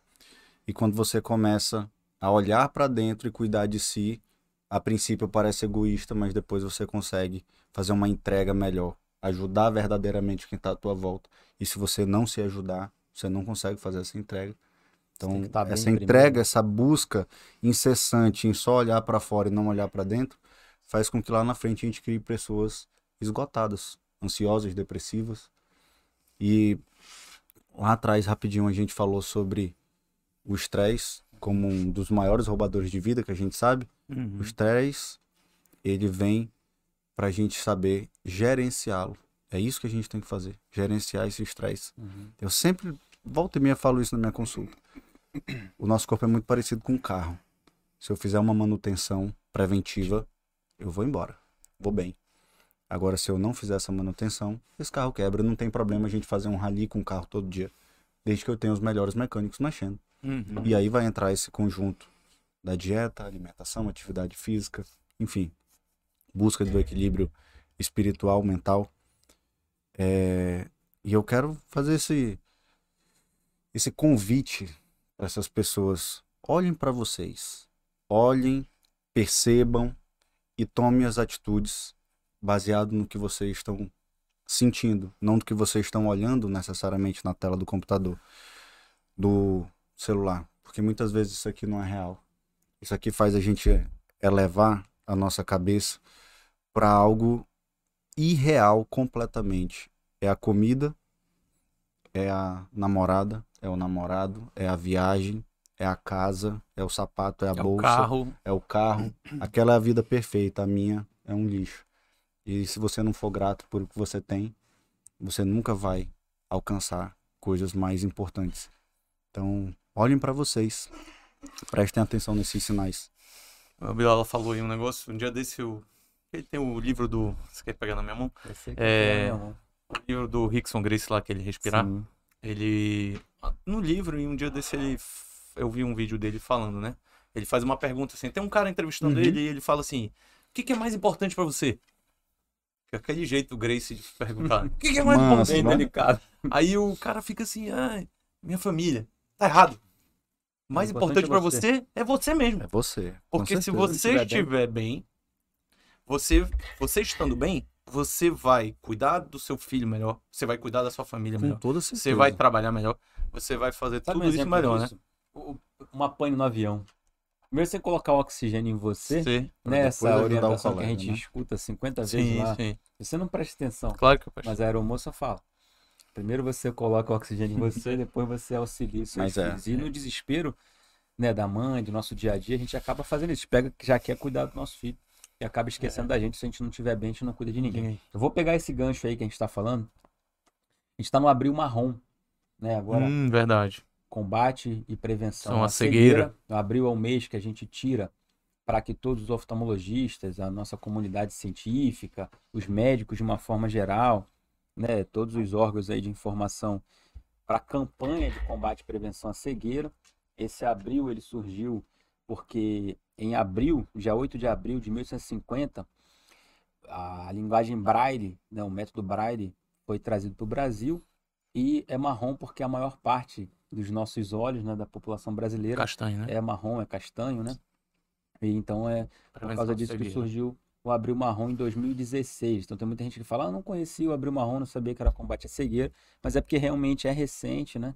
E quando você começa a olhar para dentro e cuidar de si, a princípio parece egoísta, mas depois você consegue fazer uma entrega melhor, ajudar verdadeiramente quem está à tua volta. E se você não se ajudar, você não consegue fazer essa entrega. Então, tá essa primeiro, entrega, né? essa busca incessante em só olhar para fora e não olhar para dentro, faz com que lá na frente a gente crie pessoas esgotadas, ansiosas, depressivas. E lá atrás, rapidinho, a gente falou sobre o estresse, como um dos maiores roubadores de vida que a gente sabe, Uhum. o estresse, ele vem pra gente saber gerenciá-lo. É isso que a gente tem que fazer, gerenciar esse estresse. Uhum. Eu sempre, volta e meia, falo isso na minha consulta. O nosso corpo é muito parecido com um carro. Se eu fizer uma manutenção preventiva, eu vou embora. Vou bem. Agora, se eu não fizer essa manutenção, esse carro quebra. Não tem problema a gente fazer um rally com o carro todo dia. Desde que eu tenha os melhores mecânicos mexendo. Uhum. E aí vai entrar esse conjunto da dieta, alimentação, atividade física, enfim, busca do equilíbrio espiritual, mental. É, E eu quero fazer esse esse convite para essas pessoas. Olhem para vocês, olhem, percebam e tomem as atitudes baseado no que vocês estão sentindo, não do que vocês estão olhando necessariamente na tela do computador, do celular, porque muitas vezes isso aqui não é real. Isso aqui faz a gente elevar a nossa cabeça para algo irreal completamente. É a comida, é a namorada, é o namorado, é a viagem, é a casa, é o sapato, é a É o bolsa, carro. é o carro. Aquela é a vida perfeita, a minha é um lixo. E se você não for grato por o que você tem, você nunca vai alcançar coisas mais importantes. Então, olhem para vocês. Prestem atenção nesses sinais. O Bilal falou aí um negócio. Um dia desse eu. Ele tem o livro do. Você quer pegar na minha mão? É, a minha mão. O livro do Rickson Grace lá, que ele respirar. Sim. Ele. No livro, e um dia desse ele. Eu vi um vídeo dele falando, né? Ele faz uma pergunta assim. Tem um cara entrevistando Uhum. ele e ele fala assim: O que, que é mais importante pra você? Que aquele jeito do Grace de perguntar. O que, que é mais importante? Bem né? delicado. Aí o cara fica assim: Ai, minha família. Tá errado. O mais O importante importante pra é você. você é você mesmo. É você. Porque se você estiver estiver bem, você, você estando bem, você vai cuidar do seu filho melhor, você vai cuidar da sua família Com melhor, toda certeza. você vai trabalhar melhor, você vai fazer Sabe um tudo isso exemplo melhor, disso? O- Uma pane no avião. Primeiro você colocar o oxigênio em né? você, Sim, nessa o orientação que a colega, gente né? escuta 50 vezes sim, lá, sim. você não presta atenção. Claro que eu presto. Mas a aeromoça fala. Primeiro você coloca o oxigênio em você, depois você auxilia os seus Mas é. filhos. E no desespero né, da mãe, do nosso dia a dia, a gente acaba fazendo isso. Pega que já quer cuidar do nosso filho. E acaba esquecendo da gente. Se a gente não tiver bem, a gente não cuida de ninguém. Ninguém. Eu vou pegar esse gancho aí que a gente tá falando. A gente tá no abril marrom. Né? Agora, Hum, verdade. combate e prevenção São à a cegueira. Abril é o mês que a gente tira para que todos os oftalmologistas, a nossa comunidade científica, os médicos de uma forma geral, né, todos os órgãos aí de informação para a campanha de combate e prevenção à cegueira. Esse abril ele surgiu porque em abril, dia 8 de abril de 1850, a linguagem Braille, né, o método Braille foi trazido para o Brasil e é marrom porque a maior parte dos nossos olhos, né, da população brasileira Castanho, né? é marrom, é castanho, né? E então é por causa disso que cegueira. surgiu o Abril Marrom em 2016. Então tem muita gente que fala, ah, não conhecia o Abril Marrom, não sabia que era combate à cegueira, mas é porque realmente é recente, né?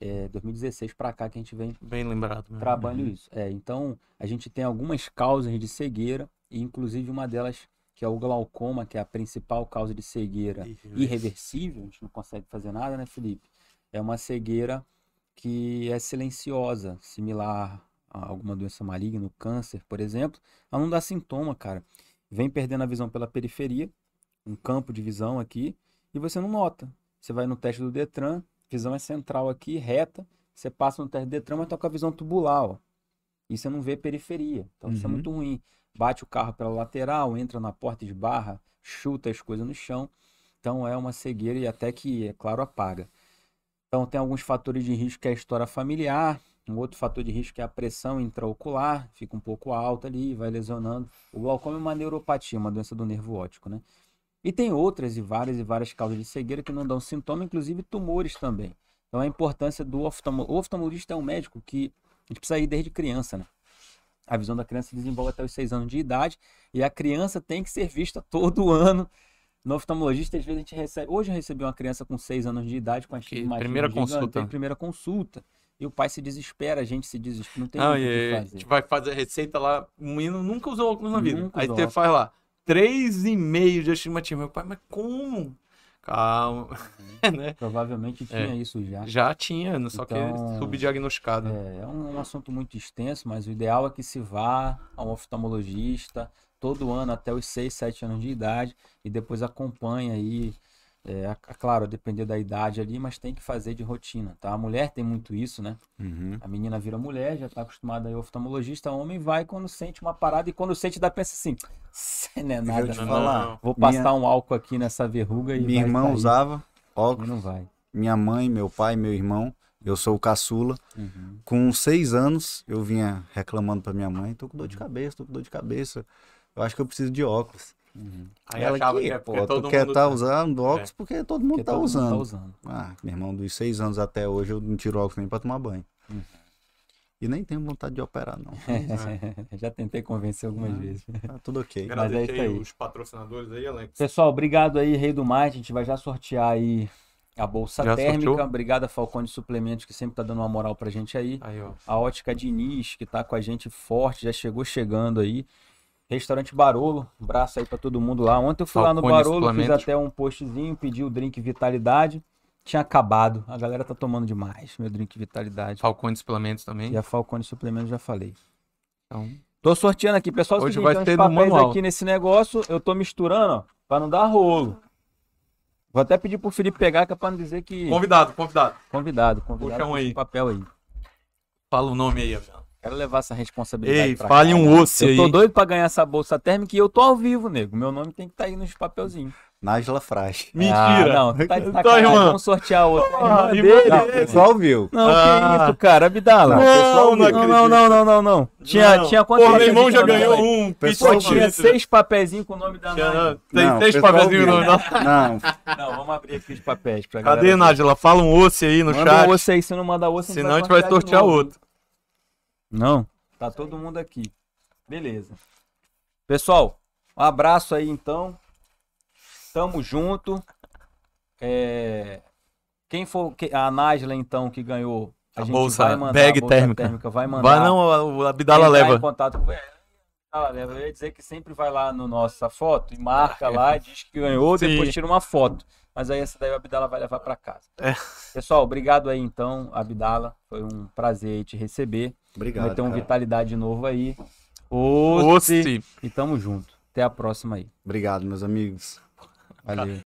É 2016 para cá que a gente vem Bem lembrado. mesmo. trabalhando isso. É, então a gente tem algumas causas de cegueira, e inclusive uma delas que é o glaucoma, que é a principal causa de cegueira irreversível, a gente não consegue fazer nada, né, Felipe? É uma cegueira que é silenciosa, similar a alguma doença maligna, o câncer, por exemplo. Ela não dá sintoma, cara. Vem perdendo a visão pela periferia, um campo de visão aqui, e você não nota. Você vai no teste do Detran, visão é central aqui, reta, você passa no teste do Detran, mas tá com a visão tubular, ó. E você não vê periferia. Então isso é Uhum. muito ruim. Bate o carro pela lateral, entra na porta, esbarra, chuta as coisas no chão. Então é uma cegueira e até que, é claro, apaga. Então tem alguns fatores de risco que é a história familiar, um outro fator de risco é a pressão intraocular, fica um pouco alta ali, vai lesionando. O glaucoma é uma neuropatia, uma doença do nervo óptico, né? E tem outras e várias e várias causas de cegueira que não dão sintoma, inclusive tumores também. Então a importância do oftalmo... o oftalmologista é um médico que a gente precisa ir desde criança, né? A visão da criança se desenvolve até os seis anos de idade e a criança tem que ser vista todo ano no oftalmologista. Às vezes a gente recebe. Hoje eu recebi uma criança com seis anos de idade com a Que primeira consulta. primeira consulta. E o pai se desespera, a gente se desespera. Não tem Não, muito o que aí, a fazer. gente vai fazer a receita lá, o menino nunca usou óculos na vida. Nunca Aí você óculos. faz lá, 3,5 de estimativa. Meu pai, mas como? Calma. né? Provavelmente tinha isso já. Já tinha, só Então, que subdiagnosticado. É, é um assunto muito extenso, mas o ideal é que se vá a um oftalmologista todo ano até os 6, 7 anos de idade e depois acompanha aí. É, claro, depender da idade ali, mas tem que fazer de rotina, tá? A mulher tem muito isso, né? Uhum. A menina vira mulher, já está acostumada a ir ao oftalmologista, o homem vai quando sente uma parada e quando sente dá pensa assim, "Cê não é Deixa eu nada, te não. falar. Vou passar Minha- um álcool aqui nessa verruga e Minha irmã sair." usava óculos, não vai. minha mãe, meu pai, meu irmão. Eu sou o caçula. Uhum. Com seis anos, eu vinha reclamando pra minha mãe: tô com dor de cabeça, tô com dor de cabeça. Eu acho que eu preciso de óculos. Uhum. Aí Ela achava que, que é pô, tu quer estar tem. usando óculos porque todo mundo Porque tá usando. tá usando. Ah, meu irmão, dos seis anos até hoje eu não tiro óculos nem pra tomar banho. Uhum. E nem tenho vontade de operar, não. Já tentei convencer algumas Ah. vezes. Tá tudo ok. Mas é isso aí. os patrocinadores aí, Alex. Pessoal, obrigado aí, Rei do Mar. A gente vai já sortear aí a bolsa Já térmica. sorteou? Obrigado a Falcone Suplementos, que sempre tá dando uma moral pra gente aí. Aí, ó. A Ótica Diniz, que tá com a gente forte, já chegou chegando aí. Restaurante Barolo, um braço aí pra todo mundo lá. Ontem eu fui lá no Barolo, fiz até um postzinho, pedi o drink Vitalidade. Tinha acabado. A galera tá tomando demais, meu drink Vitalidade. Falcone Suplementos também. E a Falcone Suplementos já falei. Então, Tô sorteando aqui, pessoal. é Hoje seguinte, vai ter no manual. aqui nesse negócio. Eu tô misturando, ó, pra não dar rolo. Vou até pedir pro Felipe pegar, que é pra não dizer que. convidado, convidado. Convidado, convidado. Puxa um aí. papel aí. Fala o nome aí, Avião. Quero levar essa responsabilidade. Ei, fale um osso Eu tô aí. doido pra ganhar essa bolsa térmica e eu tô ao vivo, nego. Meu nome tem que estar aí nos papelzinhos. Nájila Fraz. Mentira. Ah, não, tá de sacanagem. irmã. Vamos sortear outra. Ah, Irmã irmã dele. Não, o pessoal viu. Não, Ah. que isso, cara, Abdala. Não, Pessoal, não não, não, não, não, não, não. Tinha, Não. tinha quantos Pô, meu irmão já ganhou um. Pessoal, Pô, tinha seis papeizinhos com o nome da Nádia. Tem Não, seis papelzinhos viu. no nome. Não, Não, vamos abrir aqui os papéis pra Cadê, galera ver. Nájila? Fala um osso aí no Manda chat. um osso aí, se não mandar osso, Senão a gente vai sortear outro. Não, tá todo mundo aqui. Beleza. Pessoal, um abraço aí então. Tamo junto. É, Quem for que- a Nájila então que ganhou, a, A gente bolsa vai mandar bag a bolsa térmica. vai mandar. Vai não, a- o Abdala entrar em leva. contato com ela. Ela leva. Eu ia dizer que sempre vai lá no nossa foto e marca lá, diz que ganhou, Sim. depois tira uma foto. Mas aí essa daí o Abdala vai levar para casa. É. Pessoal, obrigado aí então, Abdala. Foi um prazer te receber. obrigado. vai ter um cara. Vitalidade novo aí. Osse. Osse. E tamo junto. Até a próxima aí. Obrigado, meus amigos. Valeu.